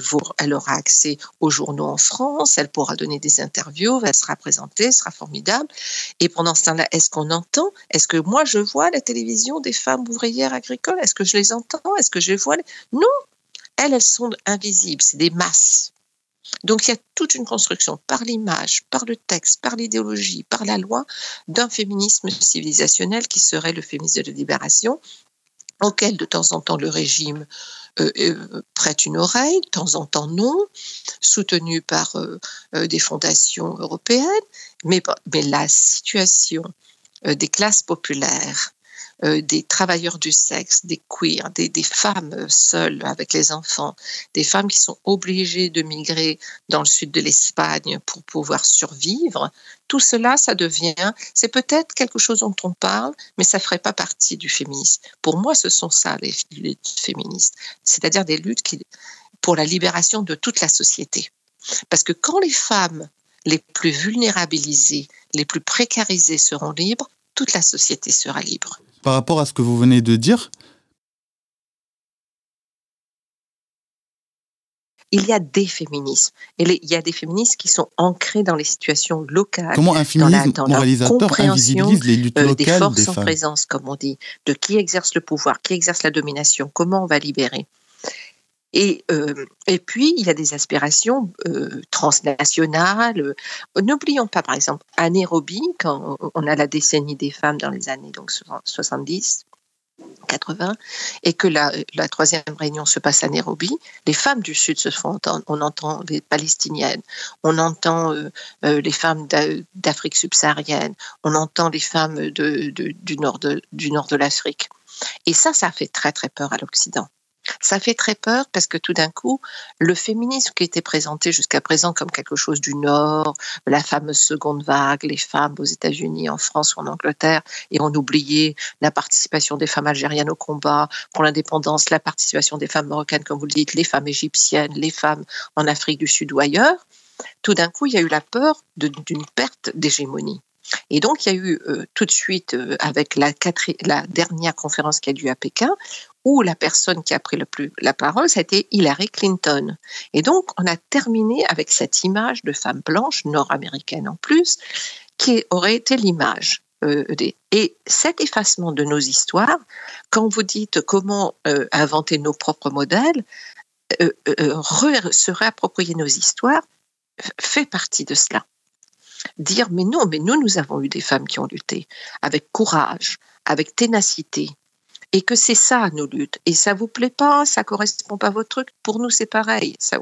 aura accès aux journaux en France, elle pourra donner des interviews, elle sera présentée, elle sera formidable. Et pendant ce temps-là, est-ce qu'on entend? Est-ce que moi, je vois la télévision des femmes ouvrières agricoles? Est-ce que je les entends? Est-ce que je les vois? Non! Elles, elles sont invisibles, c'est des masses. Donc il y a toute une construction par l'image, par le texte, par l'idéologie, par la loi d'un féminisme civilisationnel qui serait le féminisme de libération, auquel de temps en temps le régime euh, euh, prête une oreille, de temps en temps non, soutenu par euh, des fondations européennes, mais, mais la situation des classes populaires euh, des travailleurs du sexe, des queers, des, femmes seules avec les enfants, des femmes qui sont obligées de migrer dans le sud de l'Espagne pour pouvoir survivre, tout cela, ça devient, c'est peut-être quelque chose dont on parle, mais ça ne ferait pas partie du féminisme. Pour moi, ce sont ça les luttes féministes, c'est-à-dire des luttes qui, pour la libération de toute la société. Parce que quand les femmes les plus vulnérabilisées, les plus précarisées seront libres, toute la société sera libre par rapport à ce que vous venez de dire Il y a des féminismes. Et les, il y a des féministes qui sont ancrés dans les situations locales. Comment un féminisme dans la, dans moralisateur invisibilise les luttes locales des forces des en femmes? présence, comme on dit, de qui exerce le pouvoir, qui exerce la domination, comment on va libérer? Et, euh, et puis, il y a des aspirations euh, transnationales. N'oublions pas, par exemple, à Nairobi, quand on a la décennie des femmes dans les années donc, 70, 80, et que la, troisième réunion se passe à Nairobi, les femmes du Sud se font entendre. On entend les Palestiniennes, on entend euh, euh, les femmes d'A- d'Afrique subsaharienne, on entend les femmes du nord de l'Afrique. Et ça, ça fait très très peur à l'Occident. Ça fait très peur parce que tout d'un coup, le féminisme qui était présenté jusqu'à présent comme quelque chose du Nord, la fameuse seconde vague, les femmes aux États-Unis, en France ou en Angleterre, et on oubliait la participation des femmes algériennes au combat pour l'indépendance, la participation des femmes marocaines, comme vous le dites, les femmes égyptiennes, les femmes en Afrique du Sud ou ailleurs. Tout d'un coup, il y a eu la peur d'une perte d'hégémonie. Et donc, il y a eu euh, tout de suite, euh, avec la, la dernière conférence qui a lieu à Pékin, où la personne qui a pris le plus la parole, c'était Hillary Clinton. Et donc, on a terminé avec cette image de femme blanche, nord-américaine en plus, qui aurait été l'image. euh, des... Et cet effacement de nos histoires, quand vous dites comment euh, inventer nos propres modèles, euh, se réapproprier nos histoires, fait partie de cela. Dire, mais non, mais nous, nous avons eu des femmes qui ont lutté avec courage, avec ténacité, et que c'est ça nos luttes. Et ça vous plaît pas, ça correspond pas à votre truc. Pour nous, c'est pareil. Ça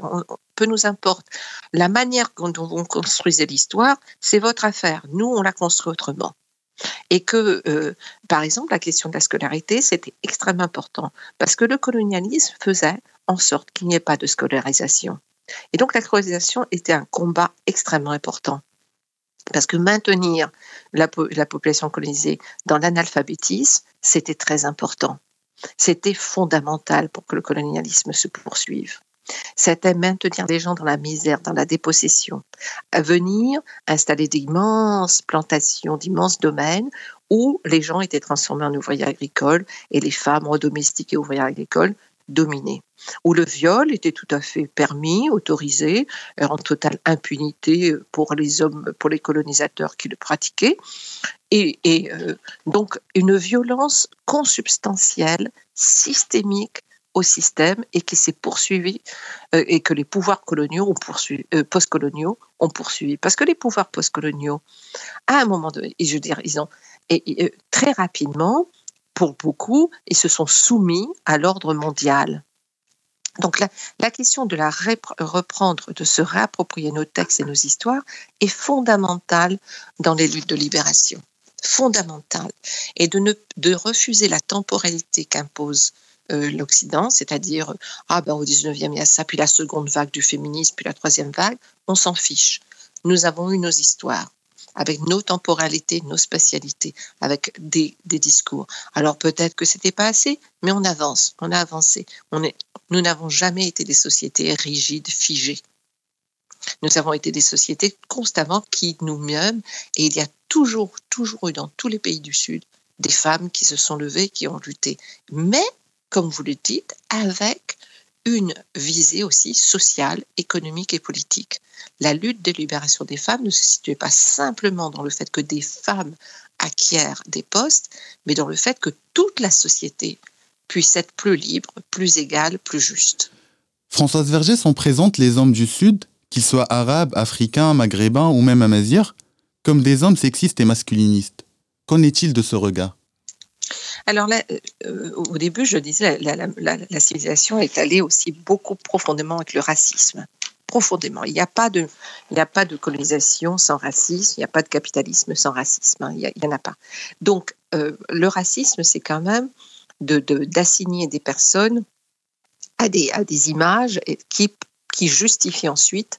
peu nous importe. La manière dont vous construisez l'histoire, c'est votre affaire. Nous, on la construit autrement. Et que, euh, par exemple, la question de la scolarité, c'était extrêmement important parce que le colonialisme faisait en sorte qu'il n'y ait pas de scolarisation. Et donc, la scolarisation était un combat extrêmement important. Parce que maintenir la, po- la population colonisée dans l'analphabétisme, c'était très important. C'était fondamental pour que le colonialisme se poursuive. C'était maintenir les gens dans la misère, dans la dépossession. À venir installer d'immenses plantations, d'immenses domaines où les gens étaient transformés en ouvriers agricoles et les femmes redomestiquées ouvrières agricoles dominées. Où le viol était tout à fait permis, autorisé, euh, en totale impunité pour les hommes, pour les colonisateurs qui le pratiquaient. Et, euh, donc une violence consubstantielle, systémique au système et qui s'est poursuivie euh, et que les pouvoirs coloniaux ont poursuivi, euh, postcoloniaux ont poursuivi. Parce que les pouvoirs postcoloniaux, à un moment donné, je veux dire, ils ont euh, très rapidement, pour beaucoup, ils se sont soumis à l'ordre mondial. Donc la, question de la reprendre, de se réapproprier nos textes et nos histoires est fondamentale dans les luttes de libération. Fondamentale. Et de, ne, de refuser la temporalité qu'impose euh, l'Occident, c'est-à-dire, ah ben au 19e, il y a ça, puis la seconde vague du féminisme, puis la troisième vague, on s'en fiche. Nous avons eu nos histoires avec nos temporalités, nos spatialités, avec des, discours. Alors peut-être que c'était pas assez, mais on avance, on a avancé. On est, nous n'avons jamais été des sociétés rigides, figées. Nous avons été des sociétés constamment qui nous mènent, et il y a toujours, toujours eu dans tous les pays du Sud des femmes qui se sont levées, qui ont lutté. Mais, comme vous le dites, avec une visée aussi sociale, économique et politique. La lutte de libération des femmes ne se situait pas simplement dans le fait que des femmes acquièrent des postes, mais dans le fait que toute la société puisse être plus libre, plus égale, plus juste. Françoise Verger sont présentes les hommes du Sud, qu'ils soient arabes, africains, maghrébins ou même amazirs, comme des hommes sexistes et masculinistes. Qu'en est-il de ce regard? Alors là, euh, au début, je disais, la, la, civilisation est allée aussi beaucoup profondément avec le racisme. Profondément. Il n'y a, pas de, a pas de colonisation sans racisme, il n'y a pas de capitalisme sans racisme. Hein, il n'y en a pas. Donc, euh, le racisme, c'est quand même d'assigner de, de, des personnes à des, à des images qui, qui justifient ensuite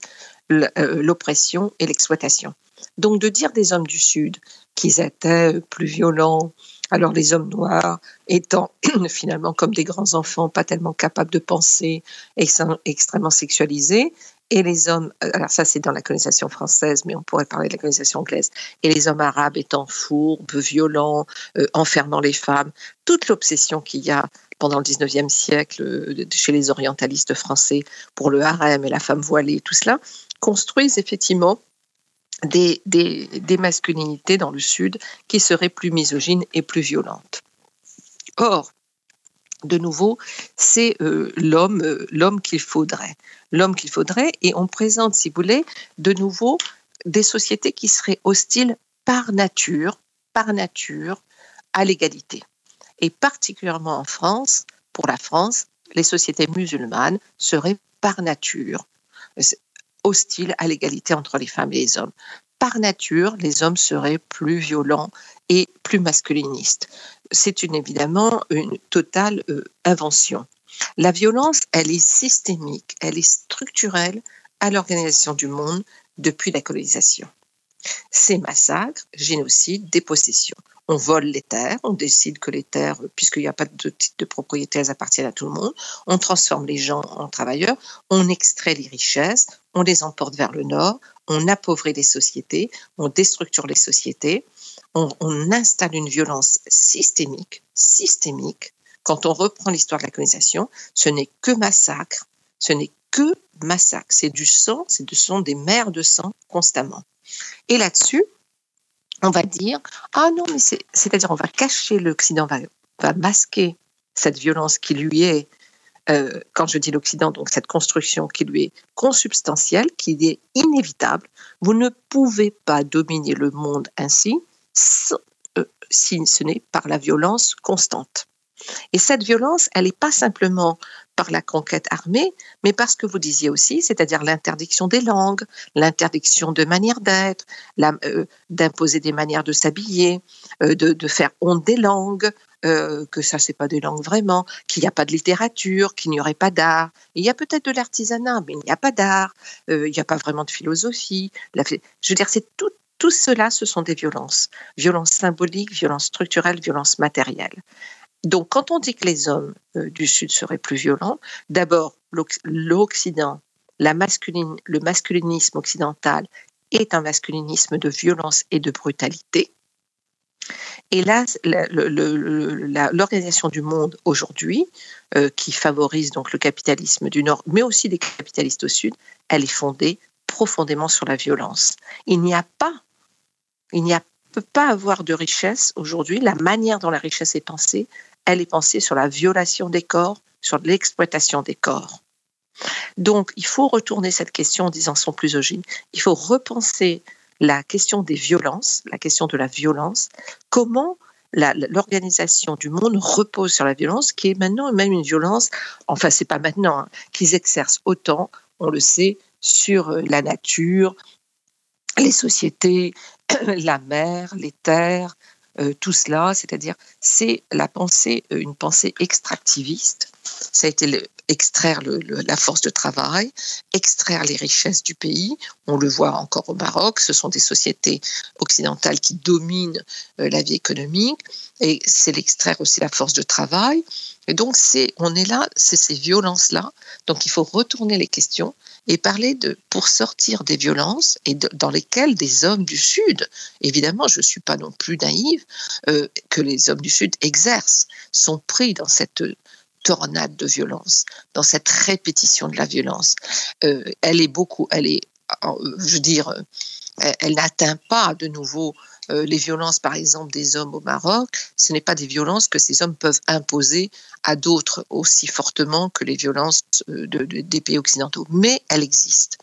l'oppression et l'exploitation. Donc, de dire des hommes du Sud qu'ils étaient plus violents, alors les hommes noirs étant finalement comme des grands enfants, pas tellement capables de penser, extrêmement sexualisés, et les hommes, alors ça c'est dans la colonisation française, mais on pourrait parler de la colonisation anglaise, et les hommes arabes étant fourbes, violents, euh, enfermant les femmes, toute l'obsession qu'il y a pendant le 19e siècle euh, chez les orientalistes français pour le harem et la femme voilée, tout cela, construisent effectivement des, masculinités dans le Sud qui seraient plus misogynes et plus violentes. Or, de nouveau, c'est euh, l'homme, euh, l'homme qu'il faudrait, l'homme qu'il faudrait, et on présente, si vous voulez, de nouveau des sociétés qui seraient hostiles par nature, par nature, à l'égalité. Et particulièrement en France, pour la France, les sociétés musulmanes seraient par nature hostiles à l'égalité entre les femmes et les hommes. Par nature, les hommes seraient plus violents et plus masculinistes. C'est évidemment une totale euh, invention. La violence, elle est systémique, elle est structurelle à l'organisation du monde depuis la colonisation. Ces massacres, génocides, dépossessions. On vole les terres, on décide que les terres, puisqu'il n'y a pas de titre de propriété, elles appartiennent à tout le monde. On transforme les gens en travailleurs, on extrait les richesses, on les emporte vers le nord, on appauvrit les sociétés, on déstructure les sociétés, on, installe une violence systémique, systémique. Quand on reprend l'histoire de la colonisation, ce n'est que massacre, ce n'est que massacre, c'est du sang, c'est du sang des mers de sang constamment. Et là-dessus, on va dire ah non, mais c'est, c'est-à-dire on va cacher l'Occident, va, va masquer cette violence qui lui est, euh, quand je dis l'Occident, donc cette construction qui lui est consubstantielle, qui est inévitable. Vous ne pouvez pas dominer le monde ainsi euh, si ce n'est par la violence constante. Et cette violence, elle n'est pas simplement par la conquête armée, mais parce que vous disiez aussi, c'est-à-dire l'interdiction des langues, l'interdiction de manière d'être, euh, d'imposer des manières de s'habiller, euh, de, faire honte des langues, euh, que ça c'est pas des langues vraiment, qu'il n'y a pas de littérature, qu'il n'y aurait pas d'art. Il y a peut-être de l'artisanat, mais il n'y a pas d'art, il n'y a pas vraiment de philosophie. Je veux dire, c'est tout, tout cela, ce sont des violences. Violences symboliques, violences structurelles, violences matérielles. Donc, quand on dit que les hommes euh, du Sud seraient plus violents, d'abord, l'Occident, le masculinisme occidental est un masculinisme de violence et de brutalité. Et là, l'organisation du monde aujourd'hui, euh, qui favorise donc le capitalisme du Nord, mais aussi des capitalistes au Sud, elle est fondée profondément sur la violence. Il n'y a pas, il n'y a peut pas avoir de richesse aujourd'hui. La manière dont la richesse est pensée, elle est pensée sur la violation des corps, sur l'exploitation des corps. Donc, il faut retourner cette question en disant son plus ogive. Il faut repenser la question des violences, la question de la violence, comment l'organisation du monde repose sur la violence, qui est maintenant même une violence, enfin c'est pas maintenant, hein, qu'ils exercent autant, on le sait, sur euh, la nature, les sociétés, la mer, les terres, euh, tout cela, c'est-à-dire c'est la pensée, euh, une pensée extractiviste. Ça a été extraire la force de travail, extraire les richesses du pays. On le voit encore au Maroc, ce sont des sociétés occidentales qui dominent euh, la vie économique et c'est l'extraire aussi la force de travail. Et donc c'est, on est là, c'est ces violences-là. Donc il faut retourner les questions et parler de pour sortir des violences et dans lesquelles des hommes du Sud, évidemment, je ne suis pas non plus naïve, euh, que les hommes du Sud exercent, sont pris dans cette tornade de violence, dans cette répétition de la violence. Euh, elle est beaucoup, elle est, je dire, elle, elle n'atteint pas de nouveau euh, les violences, par exemple, des hommes au Maroc, ce n'est pas des violences que ces hommes peuvent imposer à d'autres aussi fortement que les violences euh, de, de, des pays occidentaux. Mais elles existent.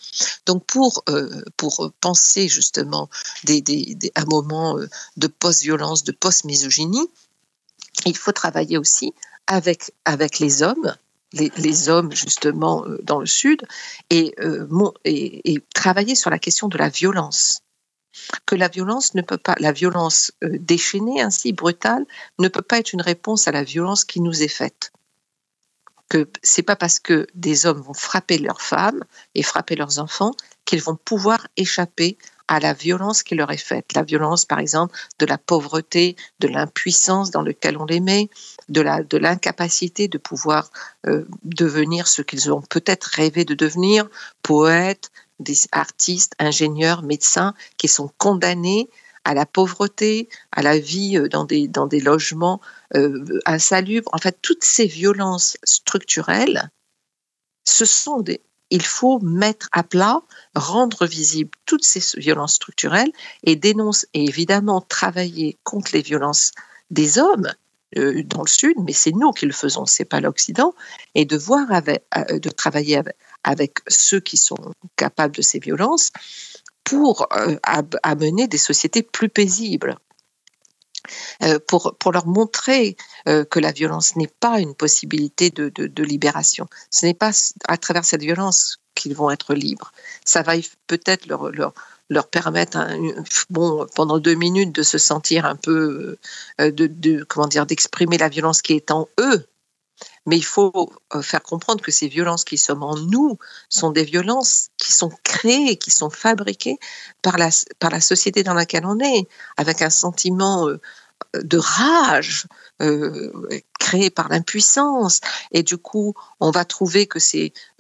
Donc, pour, euh, pour penser justement des, un moment de post-violence, de post-misogynie, il faut travailler aussi avec, avec les hommes, les, hommes justement dans le Sud, et, travailler sur la question de la violence que la violence ne peut pas, la violence euh, déchaînée ainsi brutale, ne peut pas être une réponse à la violence qui nous est faite. Que c'est pas parce que des hommes vont frapper leurs femmes et frapper leurs enfants qu'ils vont pouvoir échapper à la violence qui leur est faite. La violence, par exemple, de la pauvreté, de l'impuissance dans laquelle on les met, de la de l'incapacité de pouvoir euh, devenir ce qu'ils ont peut-être rêvé de devenir, poètes, des artistes, ingénieurs, médecins qui sont condamnés à la pauvreté, à la vie dans des, dans des logements euh, insalubres. En fait, toutes ces violences structurelles, ce sont des, il faut mettre à plat, rendre visibles toutes ces violences structurelles et dénoncer et évidemment travailler contre les violences des hommes euh, dans le Sud, mais c'est nous qui le faisons, c'est pas l'Occident, et de voir euh, de travailler avec, ceux qui sont capables de ces violences pour euh, amener des sociétés plus paisibles. pour, leur montrer que la violence n'est pas une possibilité de, libération. Ce n'est pas à travers cette violence qu'ils vont être libres. Ça va peut-être leur, leur permettre, un- bon, pendant deux minutes, de se sentir un peu, euh, de, de comment dire, d'exprimer la violence qui est en eux. Mais il faut euh, faire comprendre que ces violences qui sont en nous sont des violences qui sont créées, qui sont fabriquées par la, par la société dans laquelle on est, avec un sentiment euh, de rage euh, par l'impuissance. Et du coup, on va trouver que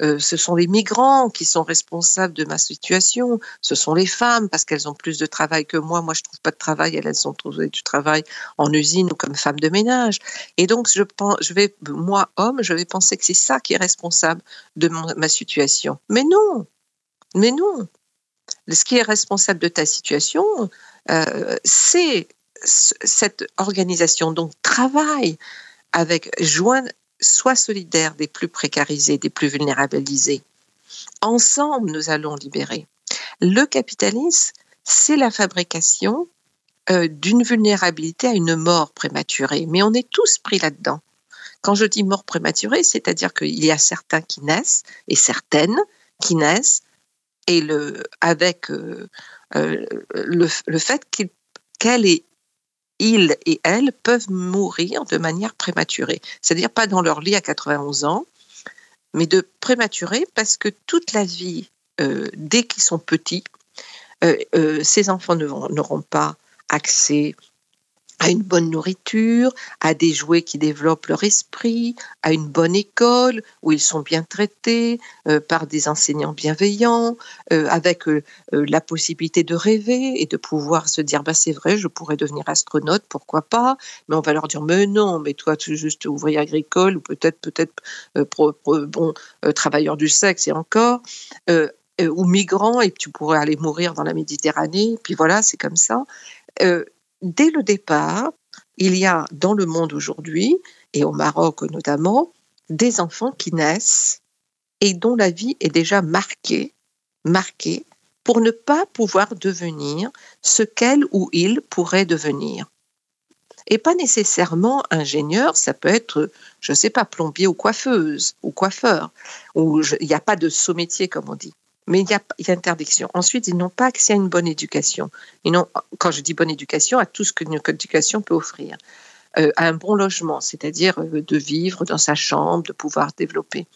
euh, ce sont les migrants qui sont responsables de ma situation, ce sont les femmes parce qu'elles ont plus de travail que moi. Moi, je trouve pas de travail, elles, elles ont trouvé du travail en usine ou comme femmes de ménage. Et donc, je pense, je vais, moi, homme, je vais penser que c'est ça qui est responsable de ma situation. Mais non, mais non. Ce qui est responsable de ta situation, euh, c'est cette organisation. Donc, travaille avec, joigne, sois solidaire des plus précarisés, des plus vulnérabilisés. Ensemble, nous allons libérer. Le capitalisme, c'est la fabrication euh, d'une vulnérabilité à une mort prématurée. Mais on est tous pris là-dedans. Quand je dis mort prématurée, c'est-à-dire qu'il y a certains qui naissent et certaines qui naissent et le, avec euh, euh, le, fait qu'elle et ils et elles peuvent mourir de manière prématurée. C'est-à-dire pas dans leur lit à 91 ans, mais de prématuré parce que toute la vie, euh, dès qu'ils sont petits, euh, euh, ces enfants n'auront pas accès à une bonne nourriture, à des jouets qui développent leur esprit, à une bonne école où ils sont bien traités euh, par des enseignants bienveillants, euh, avec euh, la possibilité de rêver et de pouvoir se dire bah c'est vrai, je pourrais devenir astronaute, pourquoi pas Mais on va leur dire mais non, mais toi tu es juste ouvrier agricole ou peut-être peut-être bon travailleur du sexe et encore. ou migrant et tu pourrais aller mourir dans la Méditerranée. Puis voilà, c'est comme ça. Dès le départ, il y a dans le monde aujourd'hui, et au Maroc notamment, des enfants qui naissent et dont la vie est déjà marquée, marquée pour ne pas pouvoir devenir ce qu'elle ou il pourrait devenir. Et pas nécessairement ingénieur, ça peut être, je ne sais pas, plombier ou coiffeuse ou coiffeur, je- il n'y a pas de sous-métier comme on dit. Mais il y, a, interdiction. Ensuite, ils n'ont pas accès à une bonne éducation. Ils n'ont, quand je dis bonne éducation, à tout ce qu'une éducation peut offrir. Euh, à un bon logement, c'est-à-dire euh, de vivre dans sa chambre, de pouvoir développer.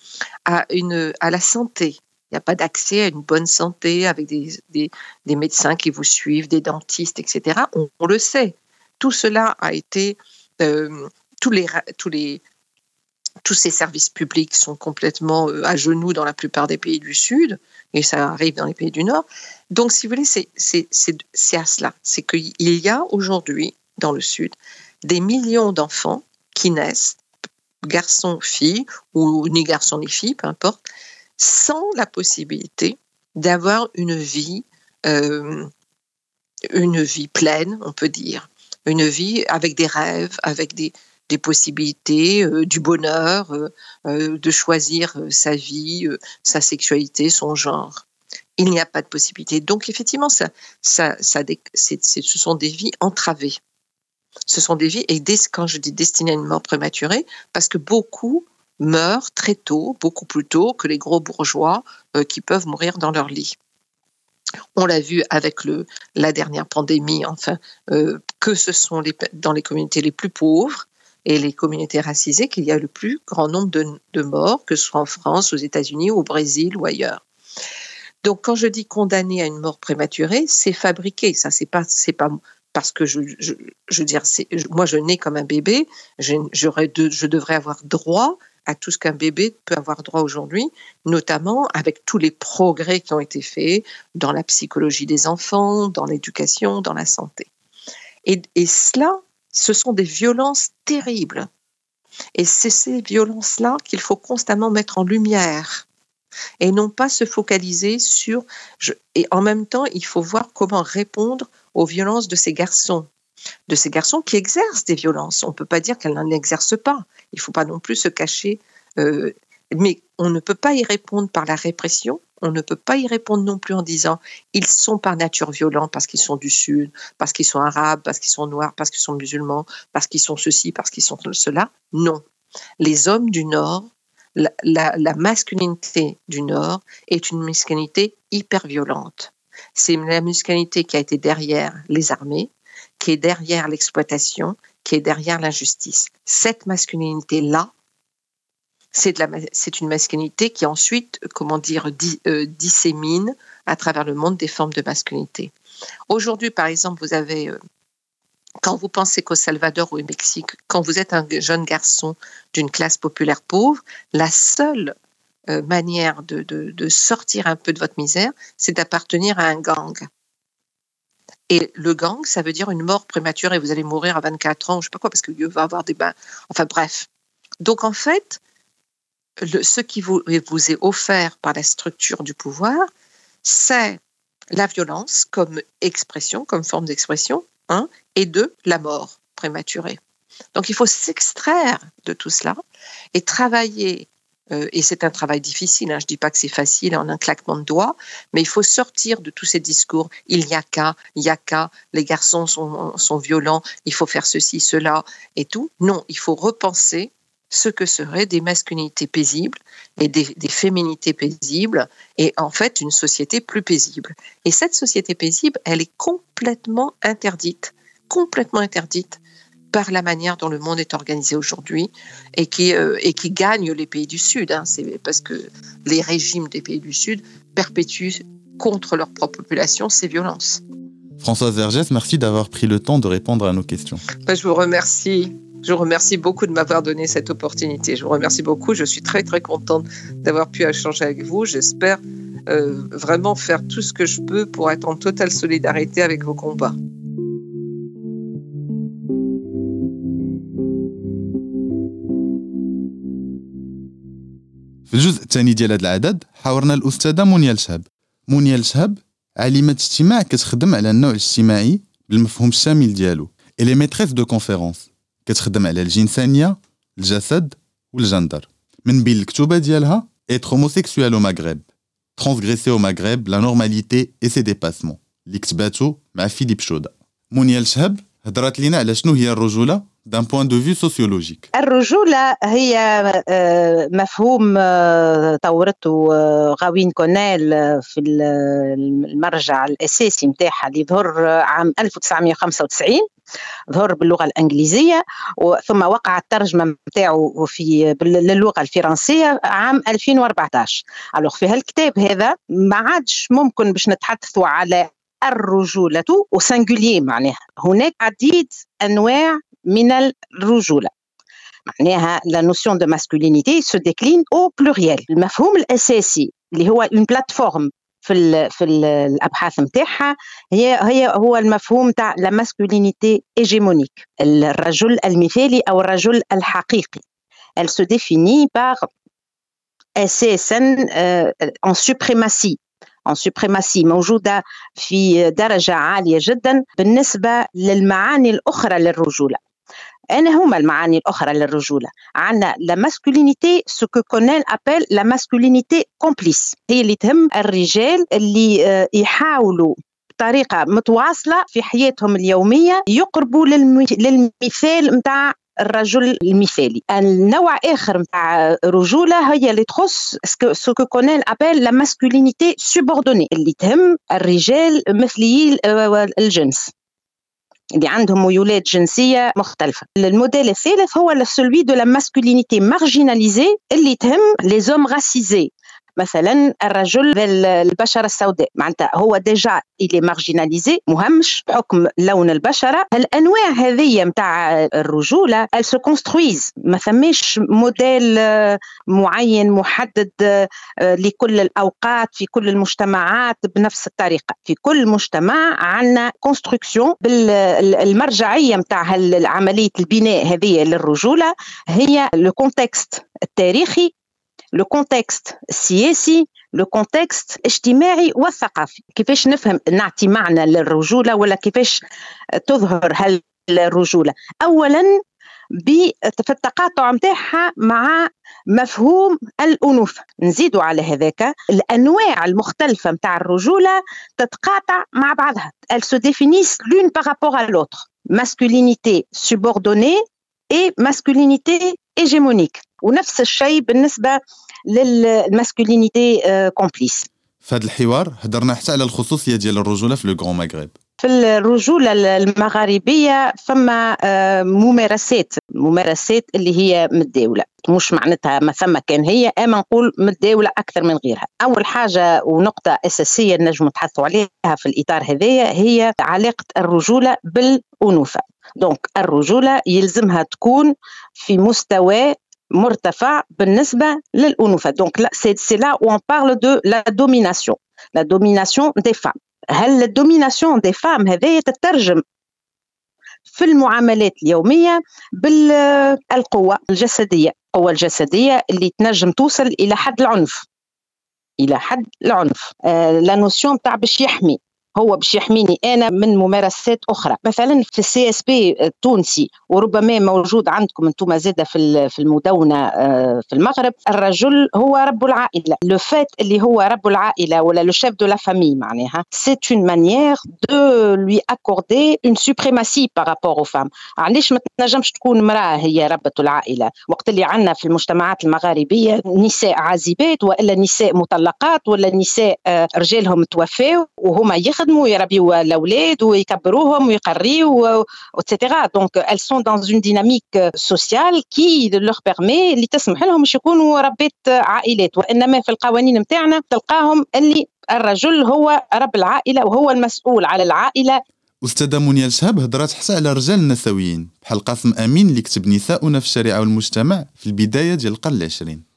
À, une, à la santé. Il n'y a pas d'accès à une bonne santé avec des, des, médecins qui vous suivent, des dentistes, etc. On, le sait. Tout cela a été. euh, tous les, tous les, tous ces services publics sont complètement euh, à genoux dans la plupart des pays du Sud, et ça arrive dans les pays du Nord. Donc, si vous voulez, c'est c'est- c'est- c'est à cela. C'est qu'il y a aujourd'hui, dans le Sud, des millions d'enfants qui naissent, garçons, filles, ou ni garçons ni filles, peu importe, sans la possibilité d'avoir une vie, euh, une vie pleine, on peut dire, une vie avec des rêves, avec des, des possibilités, euh, du bonheur, euh, euh, de choisir sa vie, sa sexualité, son genre. Il n'y a pas de possibilité. Donc effectivement, ça, ça, ça, dé- c'est- c'est- ce sont des vies entravées. Ce sont des vies, et des- quand je dis destinées à une mort prématurée, parce que beaucoup meurent très tôt, beaucoup plus tôt que les gros bourgeois qui peuvent mourir dans leur lit. On l'a vu avec le, la dernière pandémie, enfin, que ce sont les, dans les communautés les plus pauvres et les communautés racisées qu'il y a le plus grand nombre de, de morts, que ce soit en France, aux États-Unis, au Brésil ou ailleurs. Donc, quand je dis condamné à une mort prématurée, c'est fabriqué. Ça, c'est pas, c'est pas parce que je, je, je dire, je- moi, je nais comme un bébé. J'aurais de, je devrais avoir droit à tout ce qu'un bébé peut avoir droit aujourd'hui, notamment avec tous les progrès qui ont été faits dans la psychologie des enfants, dans l'éducation, dans la santé. Et, et cela, ce sont des violences terribles. Et c'est ces violences-là qu'il faut constamment mettre en lumière et non pas se focaliser sur... et en même temps, il faut voir comment répondre aux violences de ces garçons, de ces garçons qui exercent des violences. On ne peut pas dire qu'elles n'en exercent pas. Il ne faut pas non plus se cacher. euh, mais on ne peut pas y répondre par la répression, on ne peut pas y répondre non plus en disant ils sont par nature violents parce qu'ils sont du Sud, parce qu'ils sont arabes, parce qu'ils sont noirs, parce qu'ils sont musulmans, parce qu'ils sont ceci, parce qu'ils sont cela. Non. Les hommes du Nord, la, masculinité du Nord est une masculinité hyper violente. C'est la masculinité qui a été derrière les armées, qui est derrière l'exploitation, qui est derrière l'injustice. Cette masculinité-là, c'est une masculinité qui ensuite, comment dire, euh, dissémine à travers le monde des formes de masculinité. Aujourd'hui, par exemple, vous avez, euh, quand vous pensez qu'au Salvador ou au Mexique, quand vous êtes un jeune garçon d'une classe populaire pauvre, la seule euh, manière de, sortir un peu de votre misère, c'est d'appartenir à un gang. Et le gang, ça veut dire une mort prématurée. Vous allez mourir à 24 ans, je sais pas quoi, parce que Dieu va avoir des bains. Enfin bref. Donc en fait, ce qui vous, est offert par la structure du pouvoir, c'est la violence comme expression, comme forme d'expression, hein, et deux, la mort prématurée. Donc il faut s'extraire de tout cela et travailler. Euh, et c'est un travail difficile, hein, je ne dis pas que c'est facile en un claquement de doigts, mais il faut sortir de tous ces discours. Il n'y a qu'à, il n'y a qu'à, les garçons sont violents, il faut faire ceci, cela et tout. Non, il faut repenser ce que seraient des masculinités paisibles et des, féminités paisibles et en fait une société plus paisible. Et cette société paisible, elle est complètement interdite, complètement interdite par la manière dont le monde est organisé aujourd'hui et qui, euh, et qui gagne les pays du Sud. Hein. C'est parce que les régimes des pays du Sud perpétuent contre leur propre population ces violences. Françoise Vergès, merci d'avoir pris le temps de répondre à nos questions. Ben, je vous remercie. Je vous remercie beaucoup de m'avoir donné cette opportunité. Je vous remercie beaucoup. Je suis très, très contente d'avoir pu échanger avec vous. J'espère euh, vraiment faire tout ce que je peux pour être en totale solidarité avec vos combats. في الجزء الثاني ديال هذا العدد حاورنا الاستاذه منيا الشهاب منيا الشهاب عالمه اجتماع كتخدم على النوع الاجتماعي بالمفهوم الشامل ديالو الي ميتريس دو كونفيرونس كتخدم على الجنسانية الجسد والجندر. من بين الكتوبة ديالها être homosexuel au Maghreb. Transgresser au Maghreb la normalité et ses dépassements. اللي كتباتو مع فيليب شودا منيا الشهب هضرات لينا على شنو هي الرجوله d'un point de vue sociologique. الرجولة هي مفهوم طورته غاوين كونيل في المرجع الأساسي متاعها اللي ظهر عام 1995 ظهر باللغة الإنجليزية ثم وقع الترجمة نتاعو في للغة الفرنسية عام 2014 الوغ في هالكتاب هذا ما عادش ممكن باش نتحدثوا على الرجولة وسنجولي معناها. هناك عديد أنواع من الرجولة. معناها لا نوسيون دو ماسكولينيتي سو ديكلين أو بلوريال المفهوم الأساسي اللي هو اون بلاتفورم في ال في ال الأبحاث نتاعها هي هي هو المفهوم تاع لا ماسكولينيتي ايجيمونيك الرجل المثالي أو الرجل الحقيقي. Elle se définit par أساسا en suprématie. En suprématie موجودة في درجة عالية جدا بالنسبة للمعاني الأخرى للرجولة. أنا هما المعاني الأخرى للرجولة. عندنا لا ماسكولينيتي سو كو كونيل أبل لا ماسكولينيتي كومبليس هي اللي تهم الرجال اللي آه، يحاولوا بطريقة متواصلة في حياتهم اليومية يقربوا للمثال متاع الرجل المثالي. النوع آخر نتاع رجولة هي اللي تخص سو كو كونين ابل لا ماسكولينيتي سوبوردوني اللي تهم الرجال مثليي الجنس اللي عندهم ميولات جنسية مختلفة. الموديل الثالث هو سلوي دو لا ماسكولينيتي مارجيناليزي اللي تهم لي زوم راسيزي مثلا الرجل البشرة السوداء. معناتها هو ديجا إلي مارجيناليزي مهمش بحكم لون البشرة. الأنواع هذه نتاع الرجولة ال سو ما ثماش موديل معين محدد آه، لكل الأوقات في كل المجتمعات بنفس الطريقة. في كل مجتمع عندنا كونستركسيون بالمرجعيه نتاع عمليه البناء هذه للرجولة هي لو كونتكست التاريخي لو كونتكست السياسي لو كونتكست الاجتماعي والثقافي. كيفاش نفهم نعطي معنى للرجولة ولا كيفاش تظهر هالرجوله اولا في التقاطع متاعها مع مفهوم الأنوثة نزيدوا على هذاك. الأنواع المختلفة متاع الرجولة تتقاطع مع بعضها. Elles se définissent l'une par rapport à l'autre. Masculinité subordonnée et masculinité hégémonique. ونفس الشيء بالنسبة للماسكولينيتي كومبليس في هذا الحوار هضرنا حتى على الخصوصية ديال الرجولة في لو غران مغرب في الرجولة المغاربية فما آه، ممارسات ممارسات اللي هي متداولة مش معناتها ما ثم كان هي أما نقول متداولة أكثر من غيرها. أول حاجة ونقطة أساسية نجم نتحدثوا عليها في الإطار هذايا هي علاقة الرجولة بالأنوثة. دونك الرجولة يلزمها تكون في مستوى مرتفع بالنسبة للأنوثة دونك لا سي سي لا où on parle de la domination la domination des femmes هل الدوميناسيون دي فام هذايا تترجم في المعاملات اليومية بالقوة الجسدية القوة الجسدية اللي تنجم توصل إلى حد العنف إلى حد العنف آه لا نوسيون تاع باش يحمي هو باش يحميني أنا من ممارسات أخرى. مثلا في السي إس بي التونسي وربما موجود عندكم أنتم زادة في في المدونة آه، في المغرب الرجل هو رب العائلة. لو فات اللي هو رب العائلة ولا لو شيف دو لا فامي معناها. سي اون مانيير دو لوي اكوردي اون سوبريماسي بارابور أو فام علاش ما تنجمش تكون امرأة هي ربة العائلة؟ وقت اللي عندنا في المجتمعات المغاربية نساء عازبات وإلا نساء مطلقات ولا نساء آه، رجالهم توفاو وهما يخدموا يربيوا الأولاد ويكبروهم ويقريوا etc. Donc, elles sont dans une dynamique euh, sociale qui leur permet اللي تسمح لهم باش يكونوا ربات عائلات وانما في القوانين نتاعنا تلقاهم اللي الرجل هو رب العائله وهو المسؤول على العائله أستاذة منيا شهاب هضرات حتى على رجال نسويين بحال قاسم أمين اللي كتب نساؤنا في الشريعة والمجتمع في البداية ديال القرن العشرين.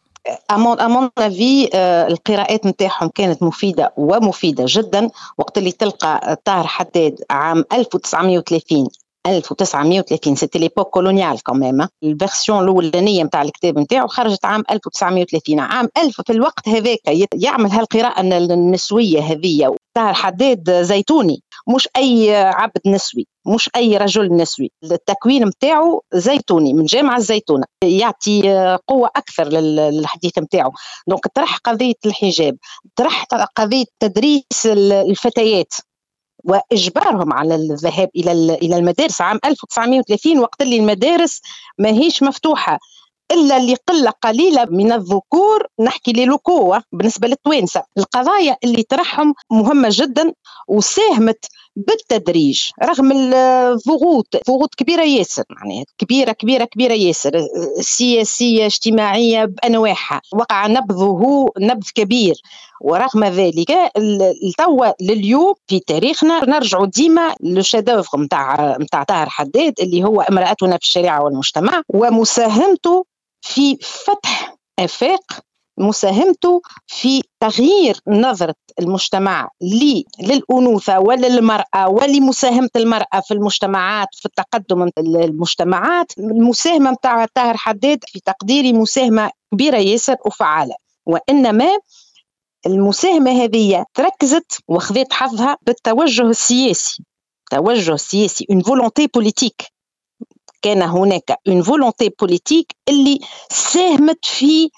À mon, à mon avis القراءات نتاعهم كانت مفيدة ومفيدة جدا وقت اللي تلقى طاهر حداد عام 1930 1930 سيتي ليبوك كولونيال كمان الفيرسيون الاولانيه نتاع الكتاب نتاعو خرجت عام 1930 عام 1000 في الوقت هذاك يعمل هالقراءة النسوية هذه طاهر حداد زيتوني. مش أي عبد نسوي مش أي رجل نسوي. التكوين نتاعو زيتوني من جامعة الزيتونة. يعطي قوة أكثر لل- للحديث نتاعو. دونك طرح قضية الحجاب طرح قضية تدريس ال- الفتيات. وإجبارهم على الذهاب إلى ال- إلى المدارس عام 1930 وقت اللي المدارس ماهيش مفتوحة إلا اللي قلة قليلة من الذكور نحكي لوكوة بالنسبة للتوانسة. القضايا اللي طرحهم مهمة جدا وساهمت بالتدريج رغم الضغوط ضغوط كبيرة ياسر معناها كبيرة كبيرة كبيرة ياسر سياسية اجتماعية بأنواعها وقع نبذه نبذ كبير ورغم ذلك التوا لليوم في تاريخنا نرجع ديما لو شادوفر نتاع نتاع طاهر حداد اللي هو امرأتنا في الشريعة والمجتمع ومساهمته في فتح آفاق مساهمته في تغيير نظرة المجتمع للأنوثة وللمرأة ولمساهمة المرأة في المجتمعات في التقدم المجتمعات. المساهمة متاع طاهر حداد في تقديري مساهمة كبيرة ياسر وفعالة. وإنما المساهمة هذه تركزت وخذت حظها بالتوجه السياسي. توجه سياسي une volonté politique. كان هناك une volonté politique اللي ساهمت في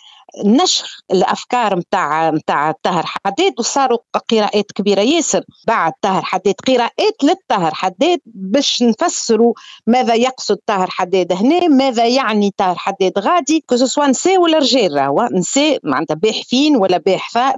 نشر الأفكار نتاع نتاع طاهر حداد وصاروا قراءات كبيرة. ياسر بعد طاهر حداد قراءات للطاهر حداد باش نفسروا ماذا يقصد طاهر حداد هنا ماذا يعني طاهر حداد غادي كو سوا نساء ولا رجال راهو نساء معناتها باحثين ولا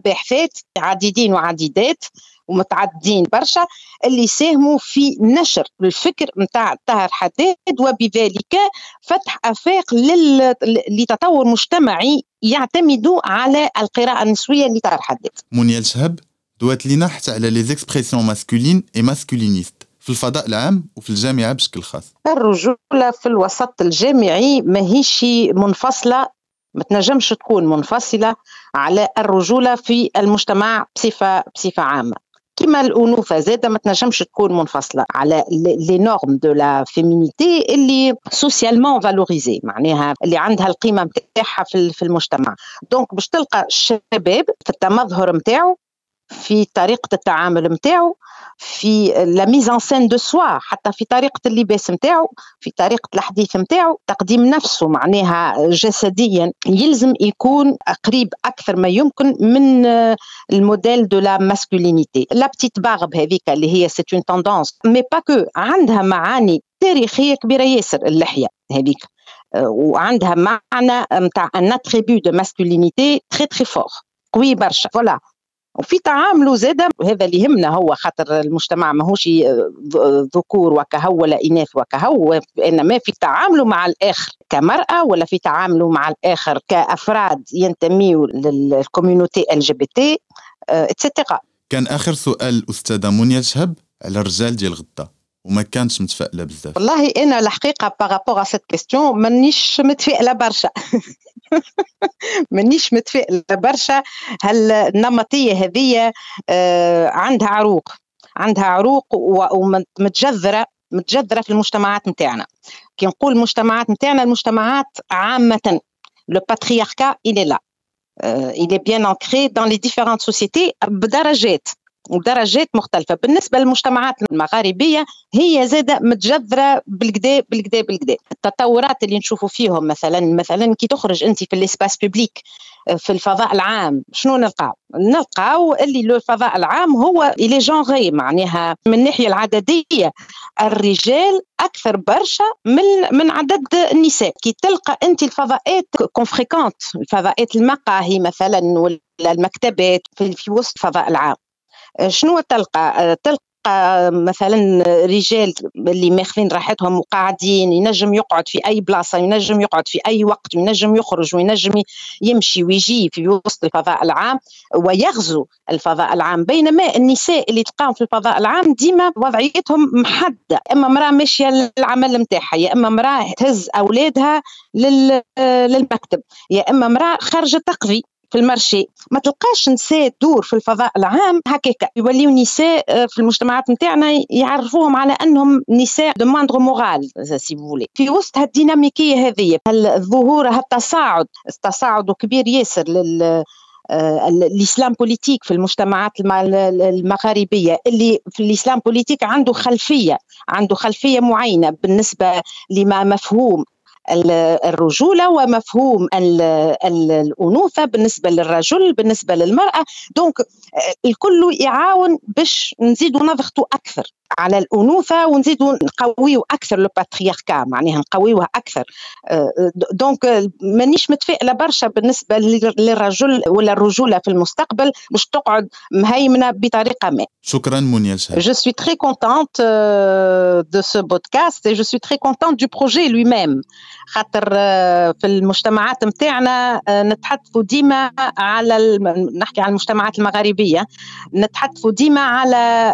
باحثات عديدين وعديدات. ومتعددين برشا اللي ساهموا في نشر الفكر نتاع طاهر حداد وبذلك فتح آفاق لل... لتطور مجتمعي يعتمد على القراءة النسوية لطاهر حداد. منيا شهاب دوات لينا حتى على لي زيكسبرسيون ماسكولين اي ماسكولينيست في الفضاء العام وفي الجامعة بشكل خاص. الرجولة في الوسط الجامعي ماهيش منفصلة ما تنجمش تكون منفصلة على الرجولة في المجتمع بصفة بصفة عامة. كما الأنوثة زادة ما تنجمش تكون منفصلة على لي نورم دو لا فيمينيتي اللي سوسيالمون فالوريزي معناها اللي عندها القيمة نتاعها في المجتمع. دونك باش تلقى الشباب في التمظهر نتاعو في طريقة التعامل نتاعو في لا ميز سين دو سوا حتى في طريقة اللباس نتاعو في طريقة الحديث نتاعو تقديم نفسه معناها جسديا يلزم يكون قريب أكثر ما يمكن من الموديل دو لا ماسكولينيتي لا بتيت باغب هذيك اللي هي سيت اون توندونس مي با كو عندها معاني تاريخية كبيرة ياسر اللحية هذيك. وعندها معنى نتاع ان اتريبيو دو ماسكولينيتي تري تري فور قوي برشا. فوالا وفي تعامله زاد هذا اللي يهمنا هو خاطر المجتمع ماهوش ذكور وكهو ولا إناث وكهو انما في تعامله مع الآخر كمرأة ولا في تعامله مع الآخر كأفراد ينتميوا للكوميونيتي إل جي بي تي اتسيتيرا كان آخر سؤال أستاذة منيا شهب على الرجال ديال غدا وما كانتش متفائلة بزاف. والله أنا الحقيقة بارابور سيت كيستيون مانيش متفائلة برشا. مانيش متفائلة برشا. هل النمطيه هذه آه عندها عروق. عندها عروق ومتجذرة متجذرة في المجتمعات نتاعنا. كي نقول المجتمعات نتاعنا المجتمعات عامة. لو باترياركا il est là. Euh, il est bien ancré dans les différentes sociétés بدرجات. ودرجات مختلفة. بالنسبة للمجتمعات المغاربية هي زادة متجذرة بالكدا بالكدا بالكدا. التطورات اللي نشوفوا فيهم مثلا مثلا كي تخرج أنت في الإسباس بيبليك في الفضاء العام شنو نلقاو؟ نلقاو اللي الفضاء العام هو الي جونغي معناها من الناحية العددية. الرجال أكثر برشا من من عدد النساء. كي تلقى أنت الفضاءات كونفريكونت الفضاءات المقاهي مثلا ولا المكتبات في وسط الفضاء العام. شنو تلقى تلقى مثلا رجال اللي ماخذين راحتهم وقاعدين ينجم يقعد في أي بلاصة ينجم يقعد في أي وقت ينجم يخرج وينجم يمشي ويجي في وسط الفضاء العام ويغزو الفضاء العام. بينما النساء اللي تلقاهم في الفضاء العام ديما وضعيتهم محدده إما امراه ماشية للعمل نتاعها يا إما امراه تهز أولادها للمكتب يا إما امراه خارجة تقضي. في المارشي ما تلقاش نساء تدور في الفضاء العام هكاك يوليو نساء في المجتمعات نتاعنا يعرفوهم على أنهم نساء دو ماندغ مورال سي فولي في وسط هالديناميكية هذه الظهور هالتصاعد التصاعد كبير ياسر لل الإسلام بوليتيك في المجتمعات المغاربية اللي في الإسلام بوليتيك عنده خلفية عنده خلفية معينة بالنسبة لما مفهوم. الرجولة ومفهوم الأنوثة بالنسبة للرجل بالنسبة للمرأة. دونك الكل يعاون باش نزيدوا نضغطوا أكثر. على الأنوثة ونزيدوا نقويوا أكثر لو باترياركا معناها نقويوها أكثر. دونك مانيش متفائلة برشا بالنسبة للرجل ولا الرجولة في المستقبل باش تقعد مهيمنة بطريقة ما. شكرا منيا Je suis très contente de ce podcast et je suis très contente du projet lui-même. خاطر في المجتمعات نتاعنا نتحدثوا ديما على نحكي على المجتمعات المغاربية. نتحدثوا ديما على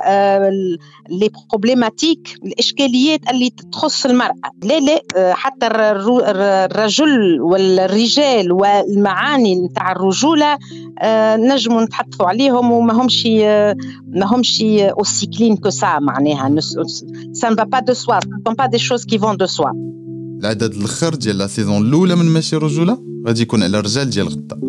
لي بروبليماتيك الاشكاليات اللي تخص المرأة. لا لا حتى الرجل والرجال والمعاني نتاع الرجولة نجموا نتحدثوا عليهم وما همش ما همش aussi clean que ça معناها. Pas de soi. Ce ne sont pas des choses qui vont de soi. العدد الآخر ديال لا سيزون الأولى من ماشي رجوله غادي يكون على الرجال ديال غدا.